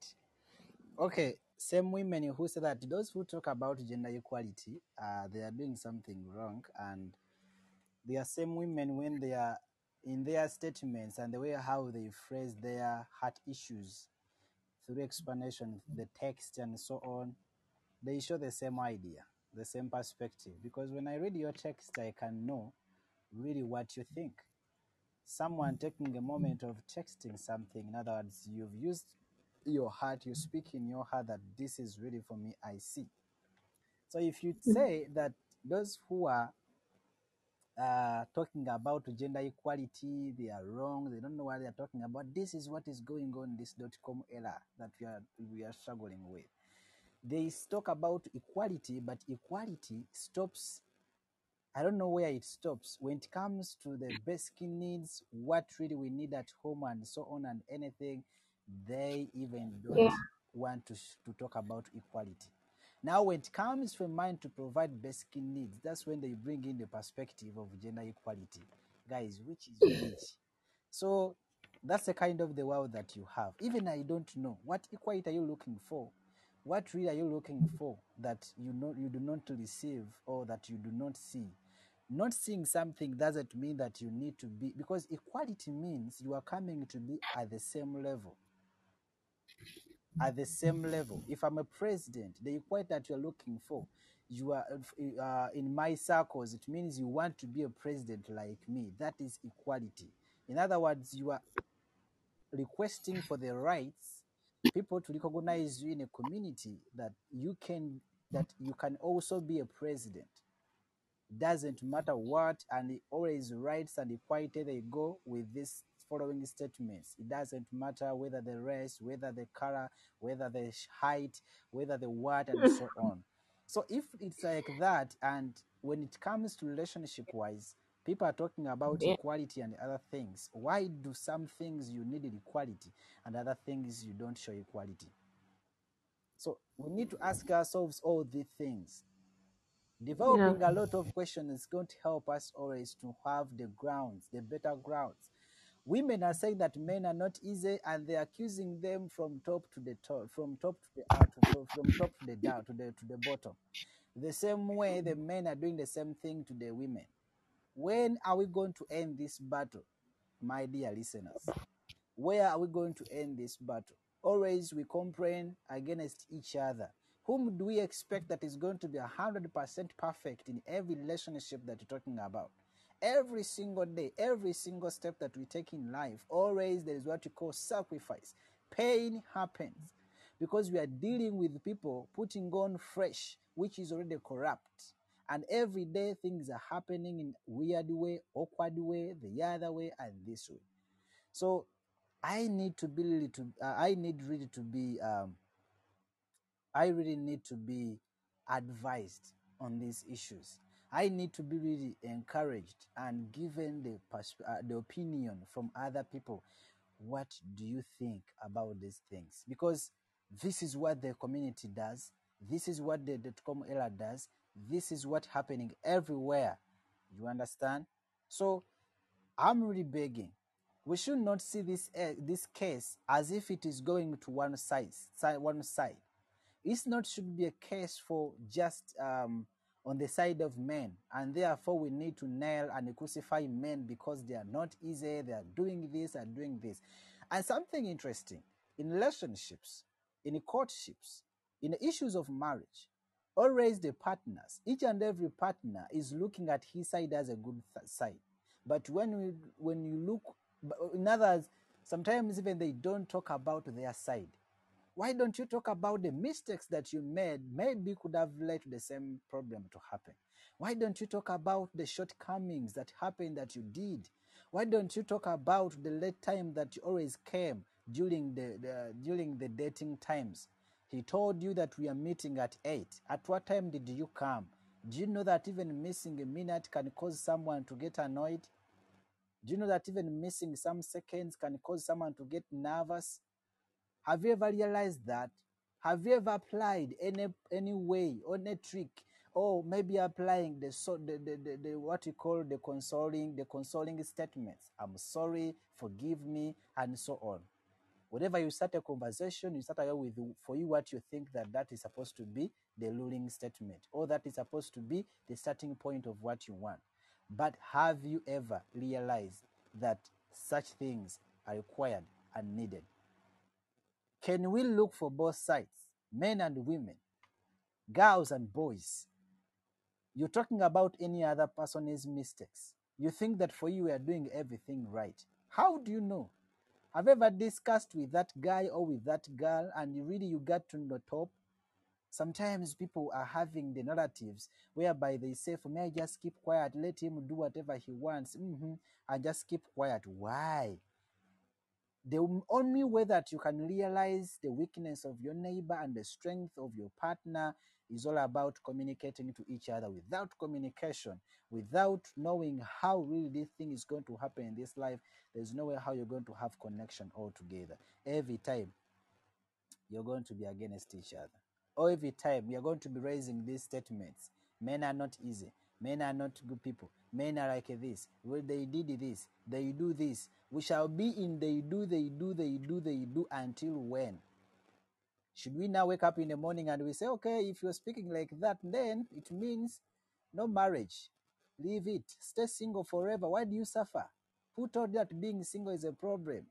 okay, same women who say that those who talk about gender equality, uh, they are doing something wrong, and they are same women when they are in their statements and the way how they phrase their heart issues through explanation, the text, and so on, they show the same idea, the same perspective. Because when I read your text, I can know really what you think. Someone taking a moment of texting something. In other words, you've used your heart, you speak in your heart that this is really for me, I see. So if you say that those who are uh, talking about gender equality, they are wrong, they don't know what they are talking about, this is what is going on in this dot com era that we are, we are struggling with. They talk about equality, but equality stops I don't know where it stops. When it comes to the mm. basic needs, what really we need at home and so on and anything, they even don't Yeah. want to, to talk about equality. Now, when it comes to a mind to provide basic needs, that's when they bring in the perspective of gender equality. Guys, which is which? So that's the kind of the world that you have. Even I don't know what equality are you looking for. What really are you looking for that you know you do not receive or that you do not see? Not seeing something doesn't mean that you need to be because equality means you are coming to be at the same level at the same level. If I'm a president, the equality that you're looking for, you are uh, in my circles. It means you want to be a president like me. That is equality. In other words, you are requesting for the rights people to recognize you in a community that you can that you can also be a president doesn't matter what and he always writes and equality they go with this following statements. It doesn't matter whether the race whether the color whether the height whether the what and so on. So if it's like that and when it comes to relationship wise people are talking about Yeah. equality and other things. Why do some things you needed equality and other things you don't show equality? So we need to ask ourselves all these things Yeah. developing a lot of questions is going to help us always to have the grounds, the better grounds. Women are saying that men are not easy, and they're accusing them from top to the top, from top to the uh, to, from from top to the down to the to the bottom. The same way the men are doing the same thing to the women. When are we going to end this battle, my dear listeners? Where are we going to end this battle? Always we complain against each other. Whom do we expect that is going to be 100% perfect in every relationship that you're talking about? Every single day, every single step that we take in life, always there is what we call sacrifice. Pain happens because we are dealing with people putting on fresh, which is already corrupt. And every day things are happening in weird way, awkward way, the other way, and this way. So I need to be really to uh, I need really to be um, I really need to be advised on these issues. I need to be really encouraged and given the uh, the opinion from other people. What do you think about these things? Because this is what the community does. This is what the dot-com era does. This is what happening everywhere. You understand? So I'm really begging we should not see this uh, this case as if it is going to one side, side one side. It's not should be a case for just um, on the side of men, and therefore we need to nail and crucify men because they are not easy. They are doing this and doing this, and something interesting in relationships, in courtships, in the issues of marriage. Always the partners, each and every partner is looking at his side as a good th- side. But when we, when you look, in others, sometimes even they don't talk about their side. Why don't you talk about the mistakes that you made? Maybe could have led to the same problem to happen. Why don't you talk about the shortcomings that happened that you did? Why don't you talk about the late time that you always came during the, the during the dating times? He told you that we are meeting at eight. At what time did you come? Do you know that even missing a minute can cause someone to get annoyed? Do you know that even missing some seconds can cause someone to get nervous? Have you ever realized that? Have you ever applied any any way or any trick, or maybe applying the so the, the, the, the what you call the consoling the consoling statements? I'm sorry, forgive me, and so on. Whenever you start a conversation, you start with for you what you think that that is supposed to be the ruling statement, or that is supposed to be the starting point of what you want. But have you ever realized that such things are required and needed? Can we look for both sides, men and women, girls and boys? You're talking about any other person's mistakes. You think that for you, we are doing everything right. How do you know? Have you ever discussed with that guy or with that girl and you really you got to the top? Sometimes people are having the narratives whereby they say, For me, I just keep quiet, let him do whatever he wants, hmm and just keep quiet. Why? The only way that you can realize the weakness of your neighbor and the strength of your partner is all about communicating to each other. Without communication, without knowing how really this thing is going to happen in this life, there's no way how you're going to have connection altogether. Every time you're going to be against each other. Or every time you're going to be raising these statements. Men are not easy. Men are not good people. Men are like this. Well, they did this. They do this. We shall be in they do, they do, they do, they do until when? Should we now wake up in the morning and we say, okay, if you're speaking like that, then it means no marriage. Leave it. Stay single forever. Why do you suffer? Who told you that being single is a problem?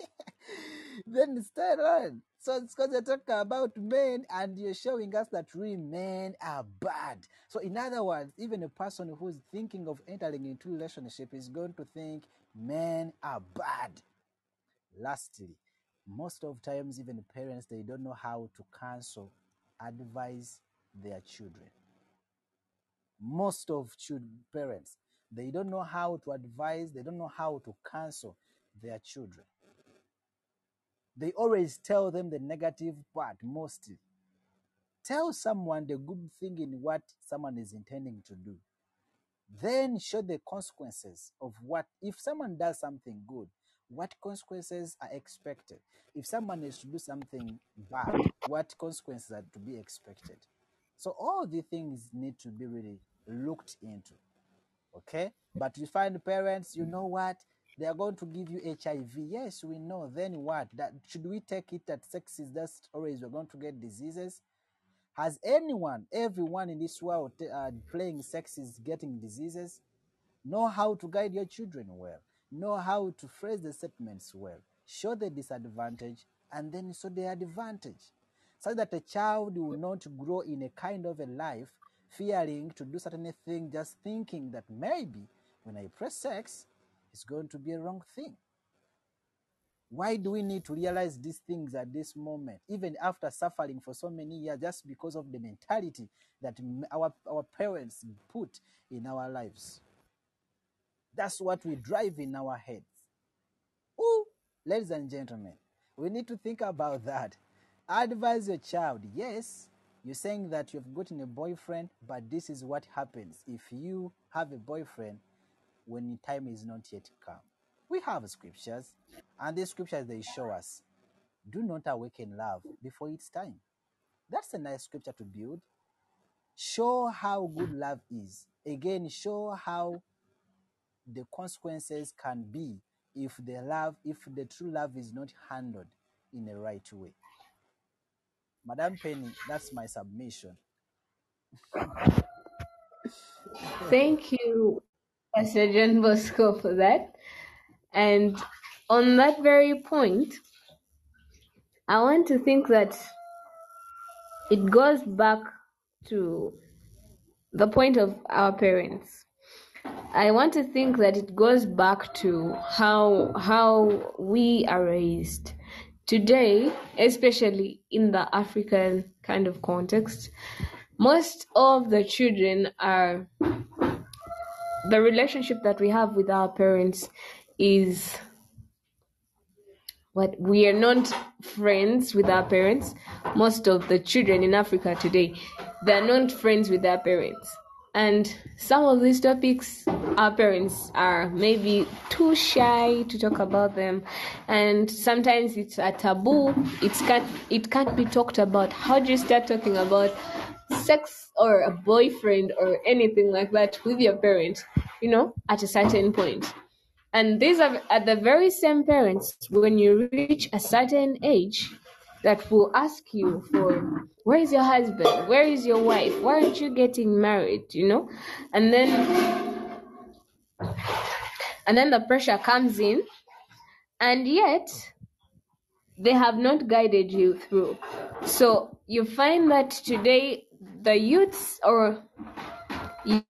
then stay on. So it's because you're talking about men and you're showing us that really men are bad. So in other words, even a person who's thinking of entering into relationship is going to think men are bad. Lastly, most of times even parents they don't know how to counsel, advise their children. Most of children, parents they don't know how to advise, they don't know how to counsel their children. They always tell them the negative part mostly. Tell someone the good thing in what someone is intending to do. Then show the consequences of what, if someone does something good, what consequences are expected. If someone is to do something bad, what consequences are to be expected. So all the things need to be really looked into. Okay? But you find parents, you know what? They are going to give you HIV. Yes, we know. Then what? That should we take it that sex is just always we're going to get diseases? Has anyone, everyone in this world uh, playing sex is getting diseases? Know how to guide your children well. Know how to phrase the statements well. Show the disadvantage and then show the advantage. So that a child will not grow in a kind of a life fearing to do certain thing, just thinking that maybe when I press sex, it's going to be a wrong thing. Why do we need to realize these things at this moment, even after suffering for so many years, just because of the mentality that our, our parents put in our lives? That's what we drive in our heads. Ooh, ladies and gentlemen, we need to think about that. Advise your child. Yes, you're saying that you've gotten a boyfriend, but this is what happens if you have a boyfriend when the time is not yet come. We have scriptures, and these scriptures they show us do not awaken love before its time. That's a nice scripture to build. Show how good love is. Again, show how the consequences can be if the love, if the true love is not handled in the right way. Madam Penny, that's my submission. Thank you, Pastor John Bosco, for that. And on that very point, I want to think that it goes back to the point of our parents. I want to think that it goes back to how how we are raised. Today, especially in the African kind of context, most of the children are the relationship that we have with our parents is what we are not friends with our parents. Most of the children in africa today they're not friends with their parents. And some of these topics our parents are maybe too shy to talk about them. And sometimes it's a taboo. It's can't it can't be talked about. How do you start talking about sex or a boyfriend or anything like that with your parents you know at a certain point and these are at the very same parents when you reach a certain age that will ask you for where is your husband? Where is your wife? Why aren't you getting married? You know? And then and then the pressure comes in. And yet they have not guided you through. So you find that today the youths or young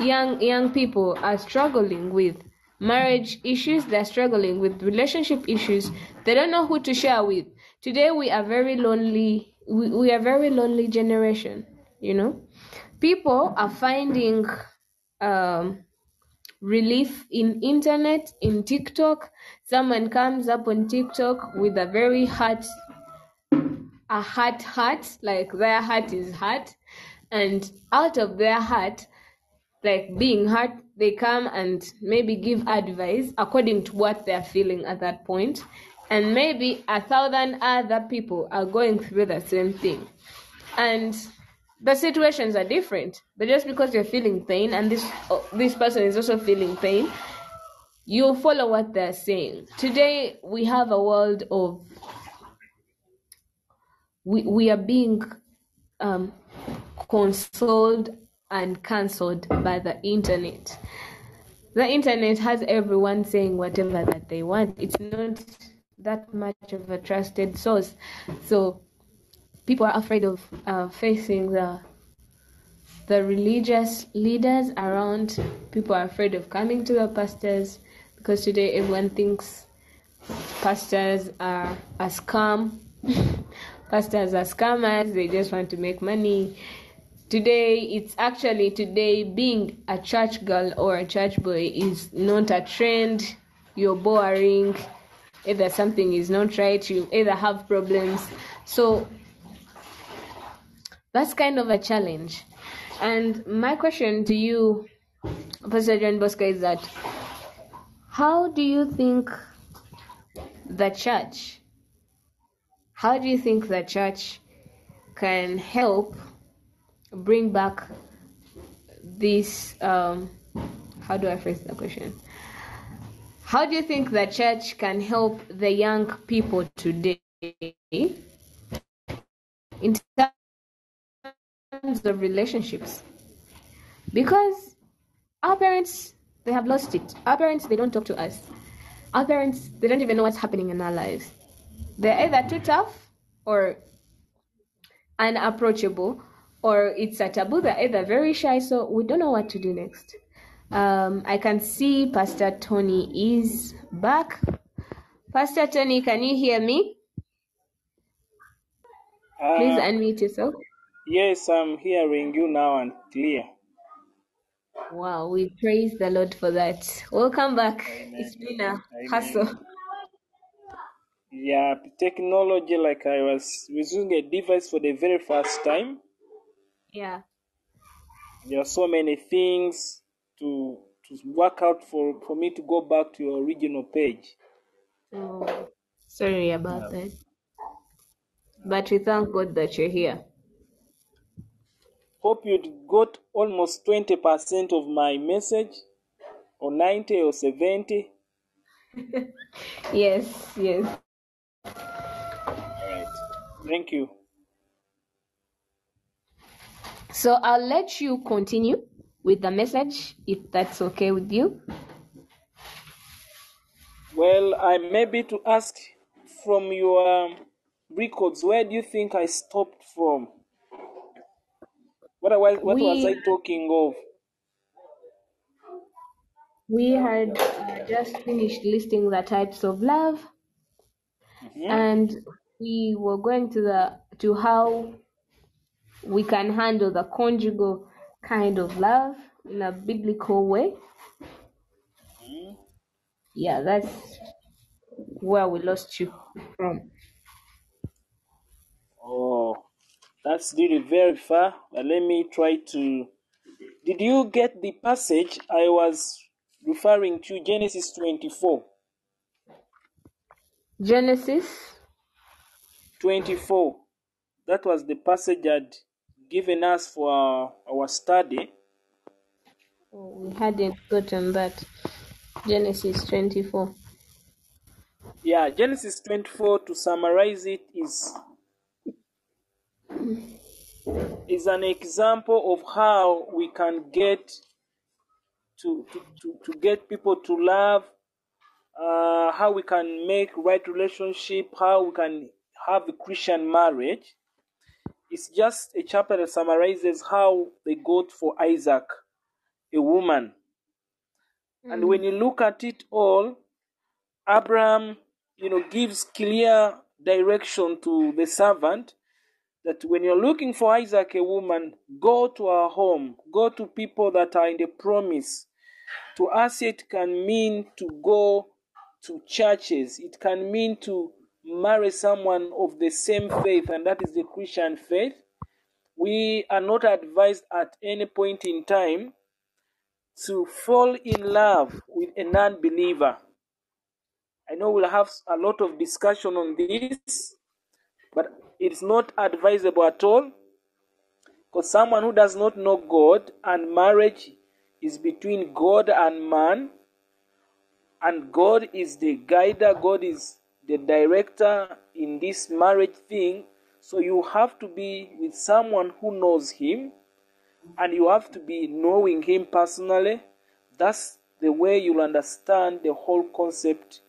young young people are struggling with marriage issues they're struggling with relationship issues they don't know who to share with. Today we are very lonely we, we are very lonely generation you know? People are finding um relief in internet in tiktok. Someone comes up on tiktok with a very hard a heart heart like their heart is hurt and out of their heart like being hurt they come and maybe give advice according to what they're feeling at that point. And maybe a thousand other people are going through the same thing. And the situations are different. But just because you're feeling pain and this oh, this person is also feeling pain you follow what they're saying. Today we have a world of we, we are being um, consoled and cancelled by the internet. The internet has everyone saying whatever that they want. It's not that much of a trusted source. So people are afraid of uh, facing the the religious leaders around. People are afraid of coming to the pastors because today everyone thinks pastors are a scam. pastors are scammers. They just want to make money today it's actually today being a church girl or a church boy is not a trend. You're boring. Either something is not right you either have problems. So that's kind of a challenge. And my question to you pastor john bosco is that how do you think the church how do you think the church can help bring back this um how do i phrase the question? How do you think the church can help the young people today in terms of relationships? Because our parents they have lost it. Our parents they don't talk to us. Our parents they don't even know what's happening in our lives. They're either too tough or unapproachable or it's a taboo they're either very shy so we don't know what to do next. Um, i can see pastor tony is back. Pastor tony can you hear me? Please Uh, unmute yourself. yes, I'm hearing you now and clear. wow we praise the lord for that. Welcome back. It's been a hustle. Yeah, technology, like I was using a device for the very first time. Yeah There are so many things to to work out for, for me to go back to your original page. so sorry about that but we thank god that you're here Hope you got almost 20% of my message, or 90 or 70. Yes, yes. All right. Thank you. So I'll let you continue with the message if that's okay with you. Well, I maybe to ask from your um, records, where do you think I stopped from? What, I what was I talking of? We had uh, just finished listing the types of love, Mhm. and we were going to the to how we can handle the conjugal kind of love in a biblical way. Mhm. Yeah, that's where we lost you from. Oh, that's really very far. But let me try to. Did you get the passage I was referring to? Genesis 24. Genesis 24. That was the passage I'd given us for our, study. Oh, we hadn't gotten that. Genesis 24. Yeah, Genesis 24, to summarize it, is is an example of how we can get to to, to, to get people to love, uh, how we can make right relationship, how we can have a Christian marriage. It's just a chapter that summarizes how they got for Isaac, a woman. And when mm. you look at it all, Abraham, you know, gives clear direction to the servant that when you're looking for Isaac, a woman, go to her home, go to people that are in the promise. To us, it can mean to go to churches, it can mean to marry someone of the same faith, and that is the Christian faith. We are not advised at any point in time to fall in love with a non believer. I know we'll have a lot of discussion on this, but it's not advisable at all because someone who does not know God and marriage is between God and man, and God is the guider, God is the director in this marriage thing. So you have to be with someone who knows Him and you have to be knowing Him personally. That's the way you'll understand the whole concept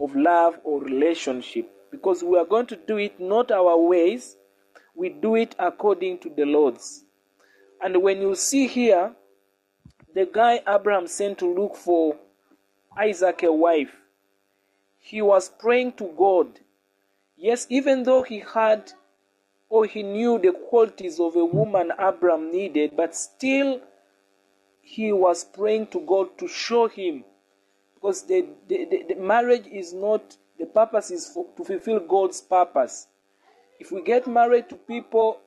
of love or relationship because we are going to do it not our ways, we do it according to the Lord's. And when you see here, the guy Abraham sent to look for Isaac a wife, he was praying to God. Yes, even though he had or he knew the qualities of a woman Abraham needed, but still he was praying to God to show him because the, the, the, the marriage is not the purpose is for, to fulfill God's purpose. If we get married to people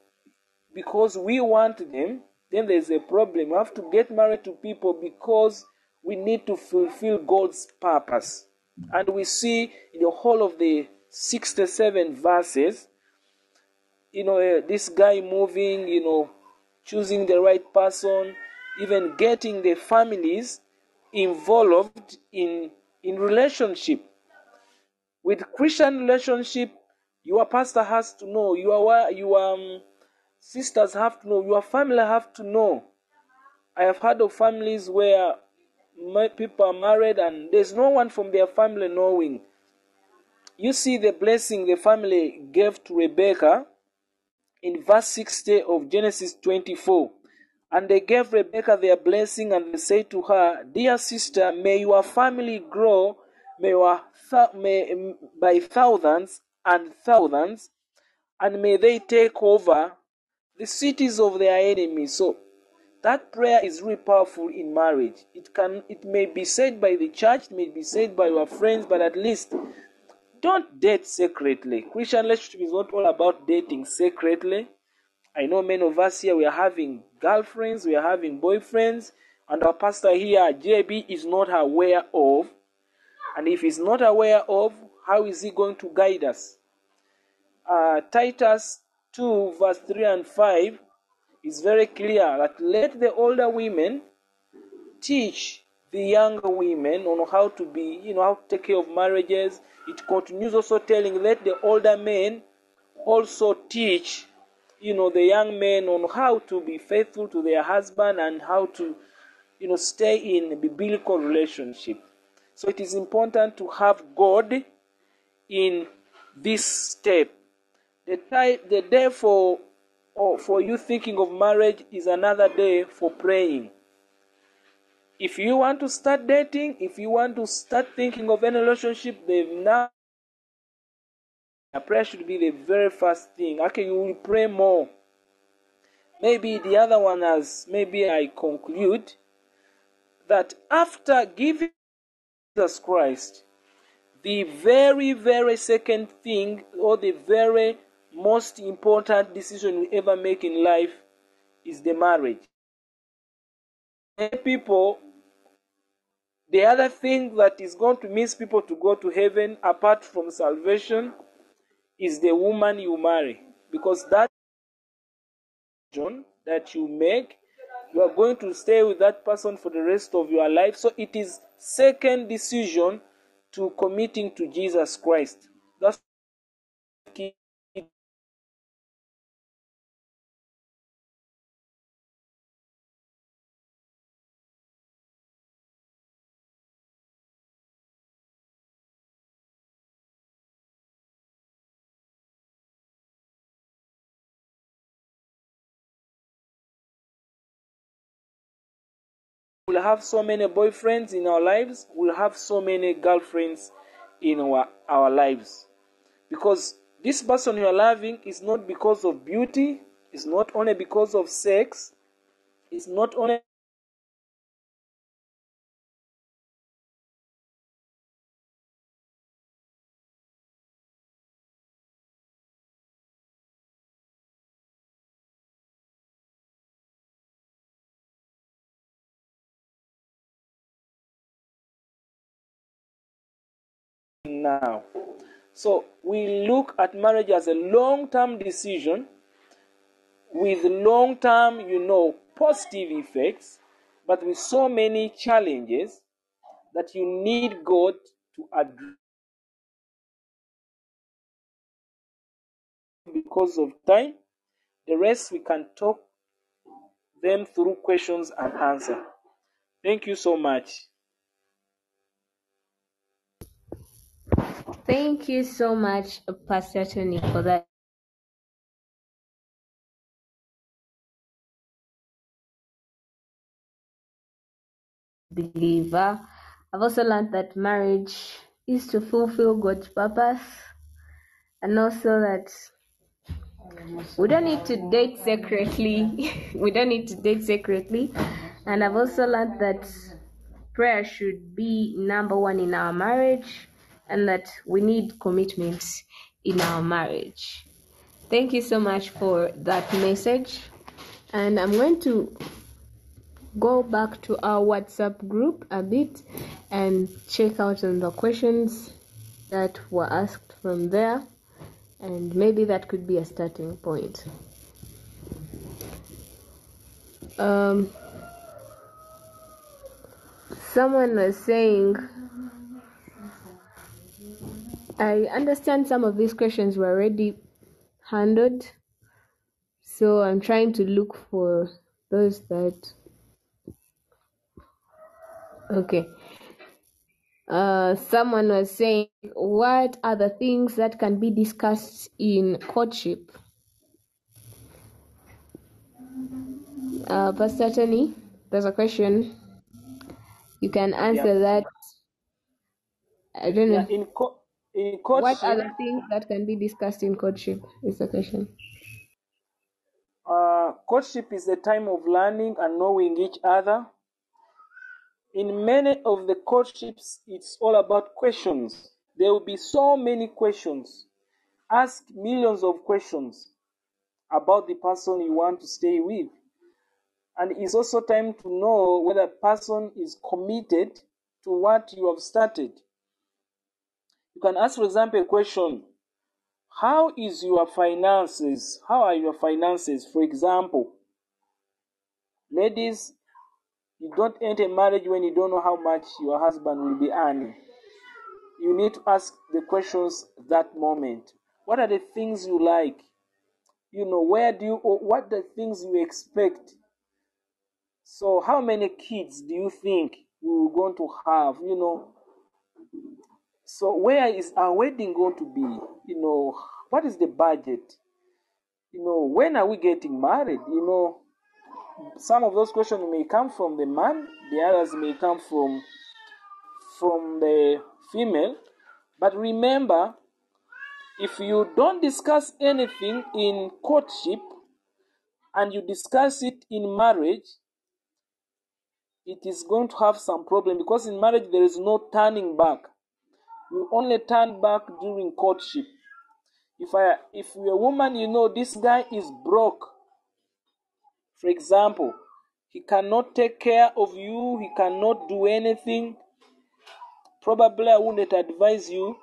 because we want them, then there's a problem. We have to get married to people because we need to fulfill God's purpose. And we see in the whole of the 67 verses, you know, uh, this guy moving, you know, choosing the right person, even getting the families involved in in relationship. With christian relationship your pastor has to know your your um, sisters have to know your family have to know. I have heard of families where people are married and there's no one from their family knowing you see the blessing the family gave to rebecca in verse 60 of genesis 24 and they gave Rebekah their blessing, and they said to her, Dear sister, may your family grow may your thou- may, by thousands and thousands, and may they take over the cities of their enemies. So that prayer is really powerful in marriage. It can it may be said by the church, it may be said by your friends, but at least don't date secretly. Christian relationship is not all about dating secretly. I know many of us here we are having girlfriends, we are having boyfriends, and our pastor here, JB, is not aware of. And if he's not aware of, how is he going to guide us? Uh, Titus 2, verse 3 and 5 is very clear that let the older women teach the younger women on how to be, you know, how to take care of marriages. It continues also telling let the older men also teach, you know, the young men on how to be faithful to their husband and how to, you know, stay in biblical relationship. So it is important to have God in this step. The the day for or for you thinking of marriage is another day for praying. If you want to start dating, if you want to start thinking of any relationship, the now prayer should be the very first thing. Okay, you will pray more. Maybe the other one as maybe I conclude that after giving Jesus Christ, the very, very second thing or the very most important decision we ever make in life is the marriage. Many people, the other thing that is going to miss people to go to heaven apart from salvation is the woman you marry. Because that decision that you make, you are going to stay with that person for the rest of your life. So it is second decision to committing to Jesus Christ. Have so many boyfriends in our lives, we'll have so many girlfriends in our, our lives. Because this person you are loving is not because of beauty, it's not only because of sex, it's not only now. So we look at marriage as a long term decision with long term, you know, positive effects, but with so many challenges that you need God to address because of time. The rest we can talk them through questions and answer. Thank you so much. Thank you so much, Pastor Tony, for that. Believer. I've also learned that marriage is to fulfill God's purpose, and also that we don't need to date secretly. we don't need to date secretly. And I've also learned that prayer should be number one in our marriage and that we need commitment in our marriage. Thank you so much for that message. And I'm going to go back to our WhatsApp group a bit and check out on the questions that were asked from there. And maybe that could be a starting point. Um, someone was saying, I understand some of these questions were already handled, so I'm trying to look for those that. Okay. Uh, someone was saying, what are the things that can be discussed in courtship? Uh, Pastor Tony, there's a question. You can answer that. I don't know. Yeah, in, co- in What courtship, are the things that can be discussed in courtship? Is the question. uh, courtship is a time of learning and knowing each other. In many of the courtships, it's all about questions. There will be so many questions. Ask millions of questions about the person you want to stay with. And it's also time to know whether a person is committed to what you have started. You can ask, for example, a question How is your finances? How are your finances? For example, ladies, You don't enter marriage when you don't know how much your husband will be earning. You need to ask the questions that moment. What are the things you like? You know, where do you, what the things you expect? So, how many kids do you think we're going to have? You know, so where is uh, our wedding going to be? You know, what is the budget? You know, when are we getting married? You know, some of those questions may come from the man, the others may come from from the female. But remember, if you don't discuss anything in courtship and you discuss it in marriage, it is going to have some problem because in marriage there is no turning back. You only turn back during courtship. If I if you're a woman, you know this guy is broke. For example, he cannot take care of you, he cannot do anything. Probably I wouldn't advise you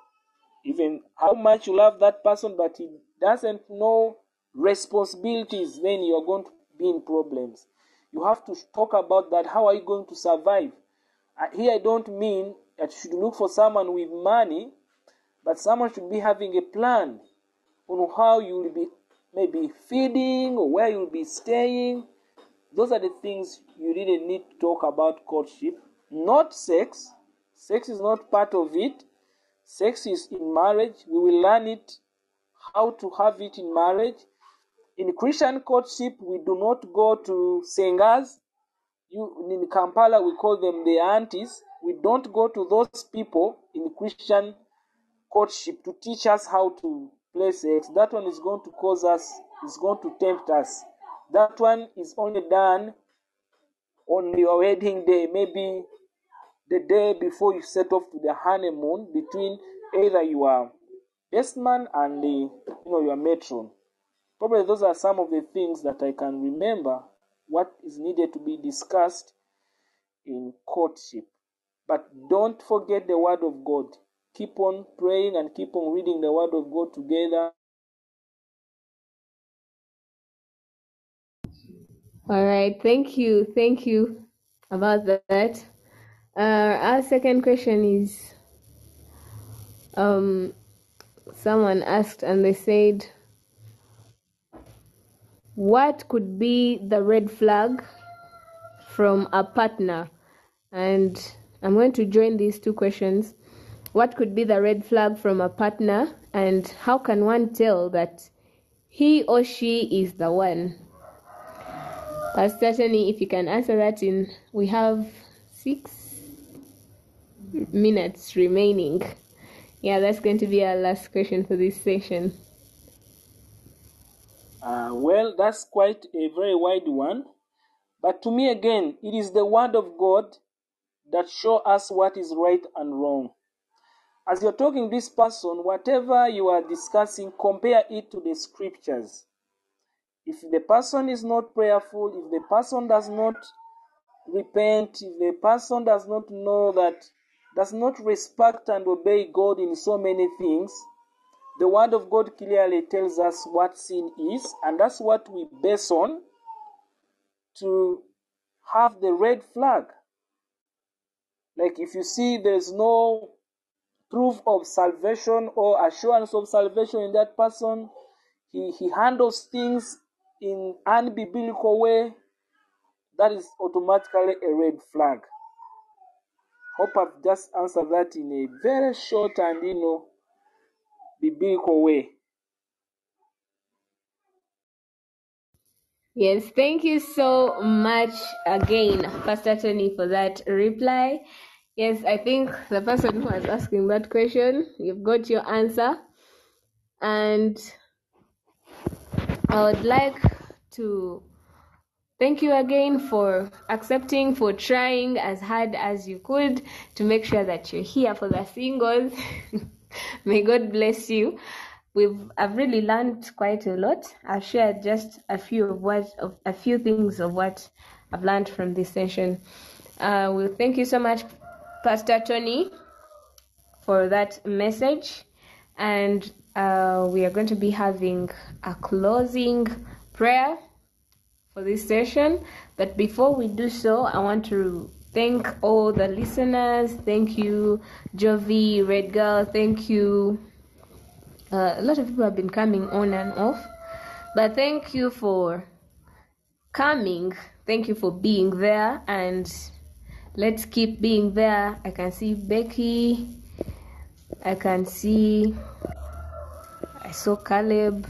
even how much you love that person, but he doesn't know responsibilities, then you're going to be in problems. You have to talk about that. How are you going to survive? Here, I don't mean that you should look for someone with money, but someone should be having a plan on how you will be maybe feeding or where you'll be staying. Those are the things you really need to talk about courtship, not sex. Sex is not part of it. Sex is in marriage. We will learn it how to have it in marriage. In Christian courtship, we do not go to Sengas. You in Kampala, we call them the aunties. We don't go to those people in Christian courtship to teach us how to play sex. That one is going to cause us, is going to tempt us. That one is only done on your wedding day, maybe the day before you set off to the honeymoon between either your best man and the, you know your matron. Probably those are some of the things that I can remember what is needed to be discussed in courtship. But don't forget the word of God. Keep on praying and keep on reading the word of God together. All right, thank you, thank you about that. Uh, our second question is, um, someone asked and they said, what could be the red flag from a partner? And I'm going to join these two questions. What could be the red flag from a partner, and how can one tell that he or she is the one? Pastor Tony, if you can answer that in, we have six minutes remaining. Yeah, that's going to be our last question for this session. Uh, well, that's quite a very wide one. But to me, again, it is the word of God that show us what is right and wrong. As you're talking this person, whatever you are discussing, compare it to the scriptures. If the person is not prayerful, if the person does not repent, if the person does not know that, does not respect and obey God in so many things, the word of God clearly tells us what sin is, and that's what we base on to have the red flag. Like if you see there's no proof of salvation or assurance of salvation in that person, he, he handles things in unbiblical way, that is automatically a red flag. Hope I've just answered that in a very short and you know biblical way. Yes, thank you so much again, Pastor Tony, for that reply. Yes, I think the person who was asking that question, you've got your answer. And I would like to thank you again for accepting, for trying as hard as you could to make sure that you're here for the singles. May God bless you. We've I've really learned quite a lot. I've shared just a few of what of a few things of what I've learned from this session. Uh, well, thank you so much, Pastor Tony, for that message, and uh, we are going to be having a closing prayer for this session. But before we do so, I want to thank all the listeners. Thank you, Jovi, Red Girl. Thank you. Uh, a lot of people have been coming on and off, but thank you for coming. Thank you for being there, and let's keep being there. I can see Becky. I can see. I saw Caleb.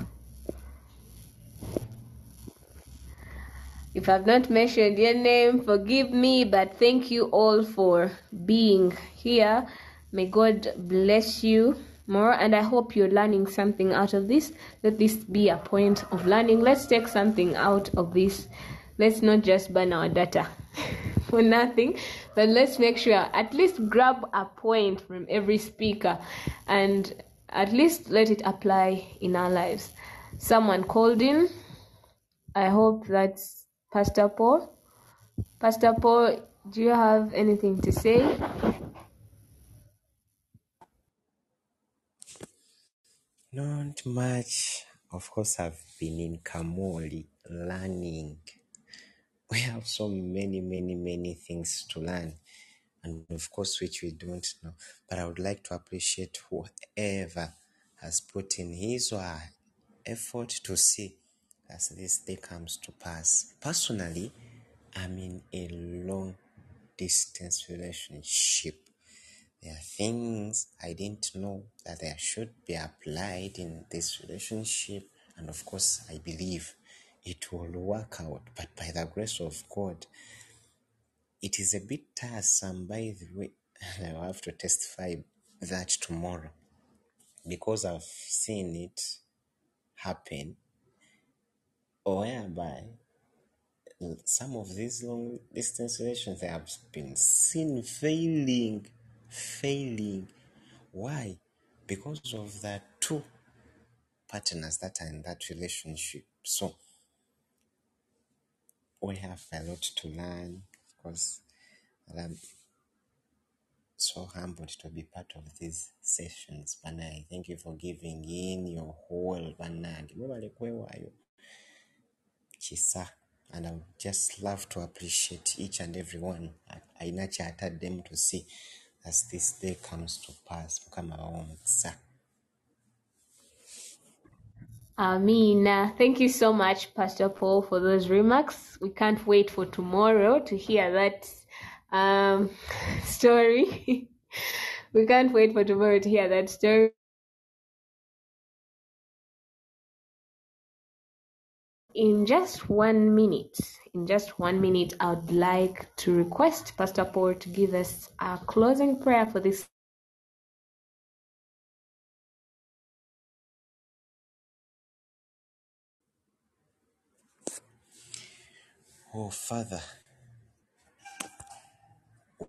If I've not mentioned your name, forgive me, but thank you all for being here. May God bless you more, and I hope you're learning something out of this. Let this be a point of learning. Let's take something out of this. Let's not just burn our data for nothing, but let's make sure at least grab a point from every speaker and at least let it apply in our lives. Someone called in. I hope that's Pastor Paul. Pastor Paul, do you have anything to say? Not much. Of course, I've been in Kamoli learning. We have so many, many, many things to learn, and of course, which we don't know. But I would like to appreciate whoever has put in his or her effort to see as this day comes to pass. Personally, I'm in a long distance relationship. There are things I didn't know that they should be applied in this relationship, and of course, I believe it will work out. But by the grace of God, it is a bit tiresome, by the way. I will have to testify that tomorrow because I've seen it happen, whereby uh, some of these long distance relations have been seen failing, failing. Why? Because of the two partners that are in that relationship. So we have a lot to learn. Of course, I'm so humbled to be part of these sessions. Banai, thank you for giving in your whole banag. Chisa. And I would just love to appreciate each and every one. I- chatted them to see as this day comes to pass. Mukama wawomukisa. Amina. Thank you so much, Pastor Paul, for those remarks. We can't wait for tomorrow to hear that um, story. we can't wait for tomorrow to hear that story. In just one minute, in just one minute, I would like to request Pastor Paul to give us a closing prayer for this Oh, Father,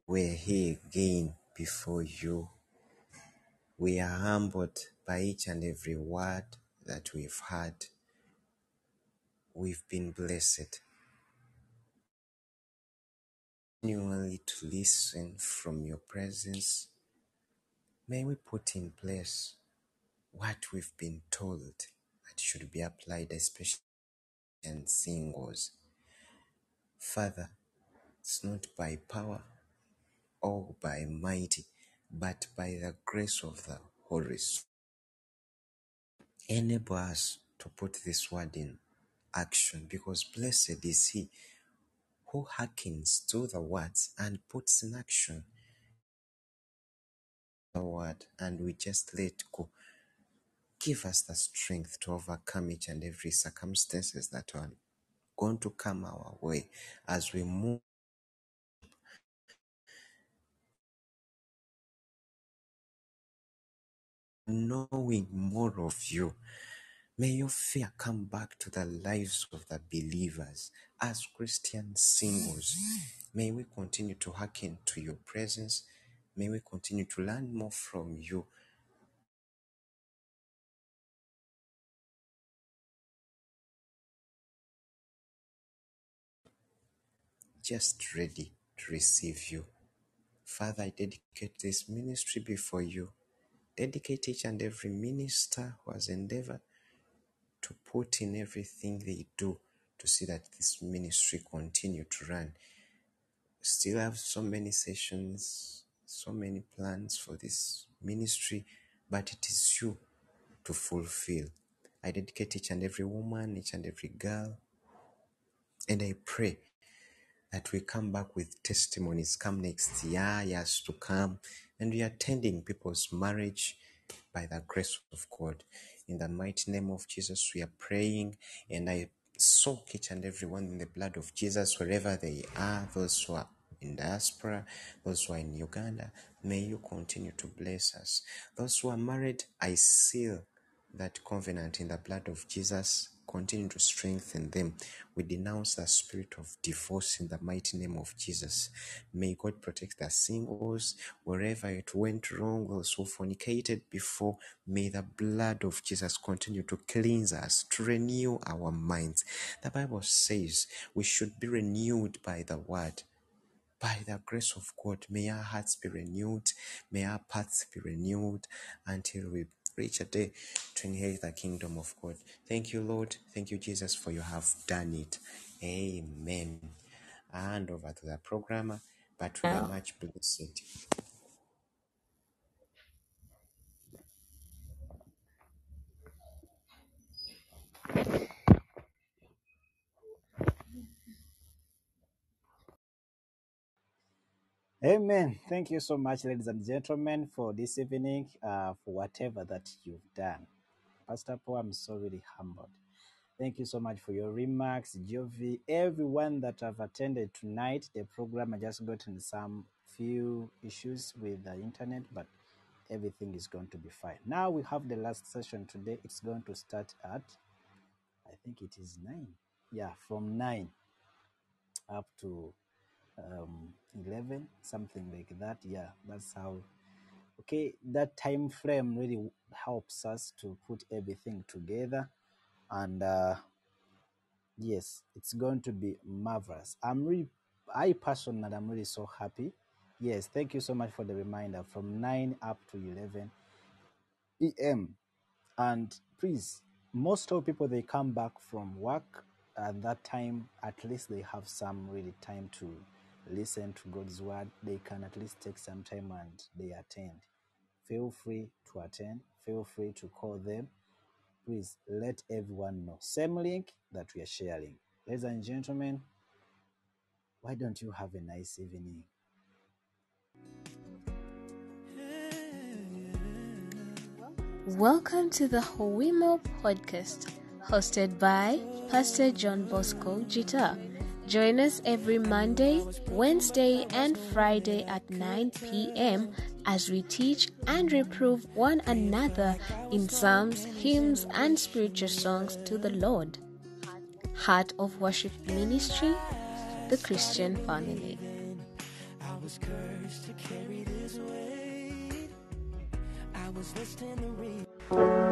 we're here again before you. We are humbled by each and every word that we've heard. We've been blessed. Continually to listen from your presence. May we put in place what we've been told that should be applied, especially in singles. Father, it's not by power or by mighty, but by the grace of the Holy Spirit. Enable us to put this word in action because blessed is he who hearkens to the words and puts in action the word, and we just let go. Give us the strength to overcome each and every circumstances that are going to come our way as we move knowing more of you. May your fear come back to the lives of the believers as Christian singles. May we continue to hearken to your presence. May we continue to learn more from you. Just ready to receive you. Father, I dedicate this ministry before you. Dedicate each and every minister who has endeavored to put in everything they do to see that this ministry continue to run. Still have so many sessions, so many plans for this ministry, but it is you to fulfill. I dedicate each and every woman, each and every girl, and I pray that we come back with testimonies come next year, years to come, and we are attending people's marriage by the grace of God. In the mighty name of Jesus, we are praying, and I soak each and every one in the blood of Jesus wherever they are, those who are in diaspora, those who are in Uganda. May you continue to bless us. Those who are married, I seal that covenant in the blood of Jesus. Continue to strengthen them. We denounce the spirit of divorce in the mighty name of Jesus. May God protect the singles wherever it went wrong, those who fornicated before. May the blood of Jesus continue to cleanse us, to renew our minds. The Bible says we should be renewed by the word by the grace of God, may our hearts be renewed, may our paths be renewed until we reach a day to inherit the kingdom of God. Thank you, Lord. Thank you, Jesus, for you have done it. Amen. And over to the programmer, but we are much blessed. Amen. Thank you so much, ladies and gentlemen, for this evening, uh, for whatever that you've done. Pastor Paul, I'm so really humbled. Thank you so much for your remarks, Jovi. Everyone that have attended tonight, the program, I just gotten some few issues with the internet, but everything is going to be fine. Now we have the last session today. It's going to start at, I think it is nine. Yeah, from nine up to um, 11, something like that. Yeah, that's how. Okay, that time frame really helps us to put everything together, and uh, yes, it's going to be marvelous. I'm really, I personally, I'm really so happy. Yes, thank you so much for the reminder. From 9 up to 11 p.m. And please, most of people they come back from work at that time. At least they have some really time to listen to God's word. They can at least take some time and they attend. Feel free to attend. Feel free to call them. Please let everyone know. Same link that we are sharing. Ladies and gentlemen, why don't you have a nice evening? Welcome to the Howimo podcast, hosted by Pastor John Bosco Jita. Join us every Monday, Wednesday, and Friday at 9 p.m. as we teach and reprove one another in psalms, hymns, and spiritual songs to the Lord. Heart of Worship Ministry, the Christian Family. I was cursed to carry this weight. I was listening to read.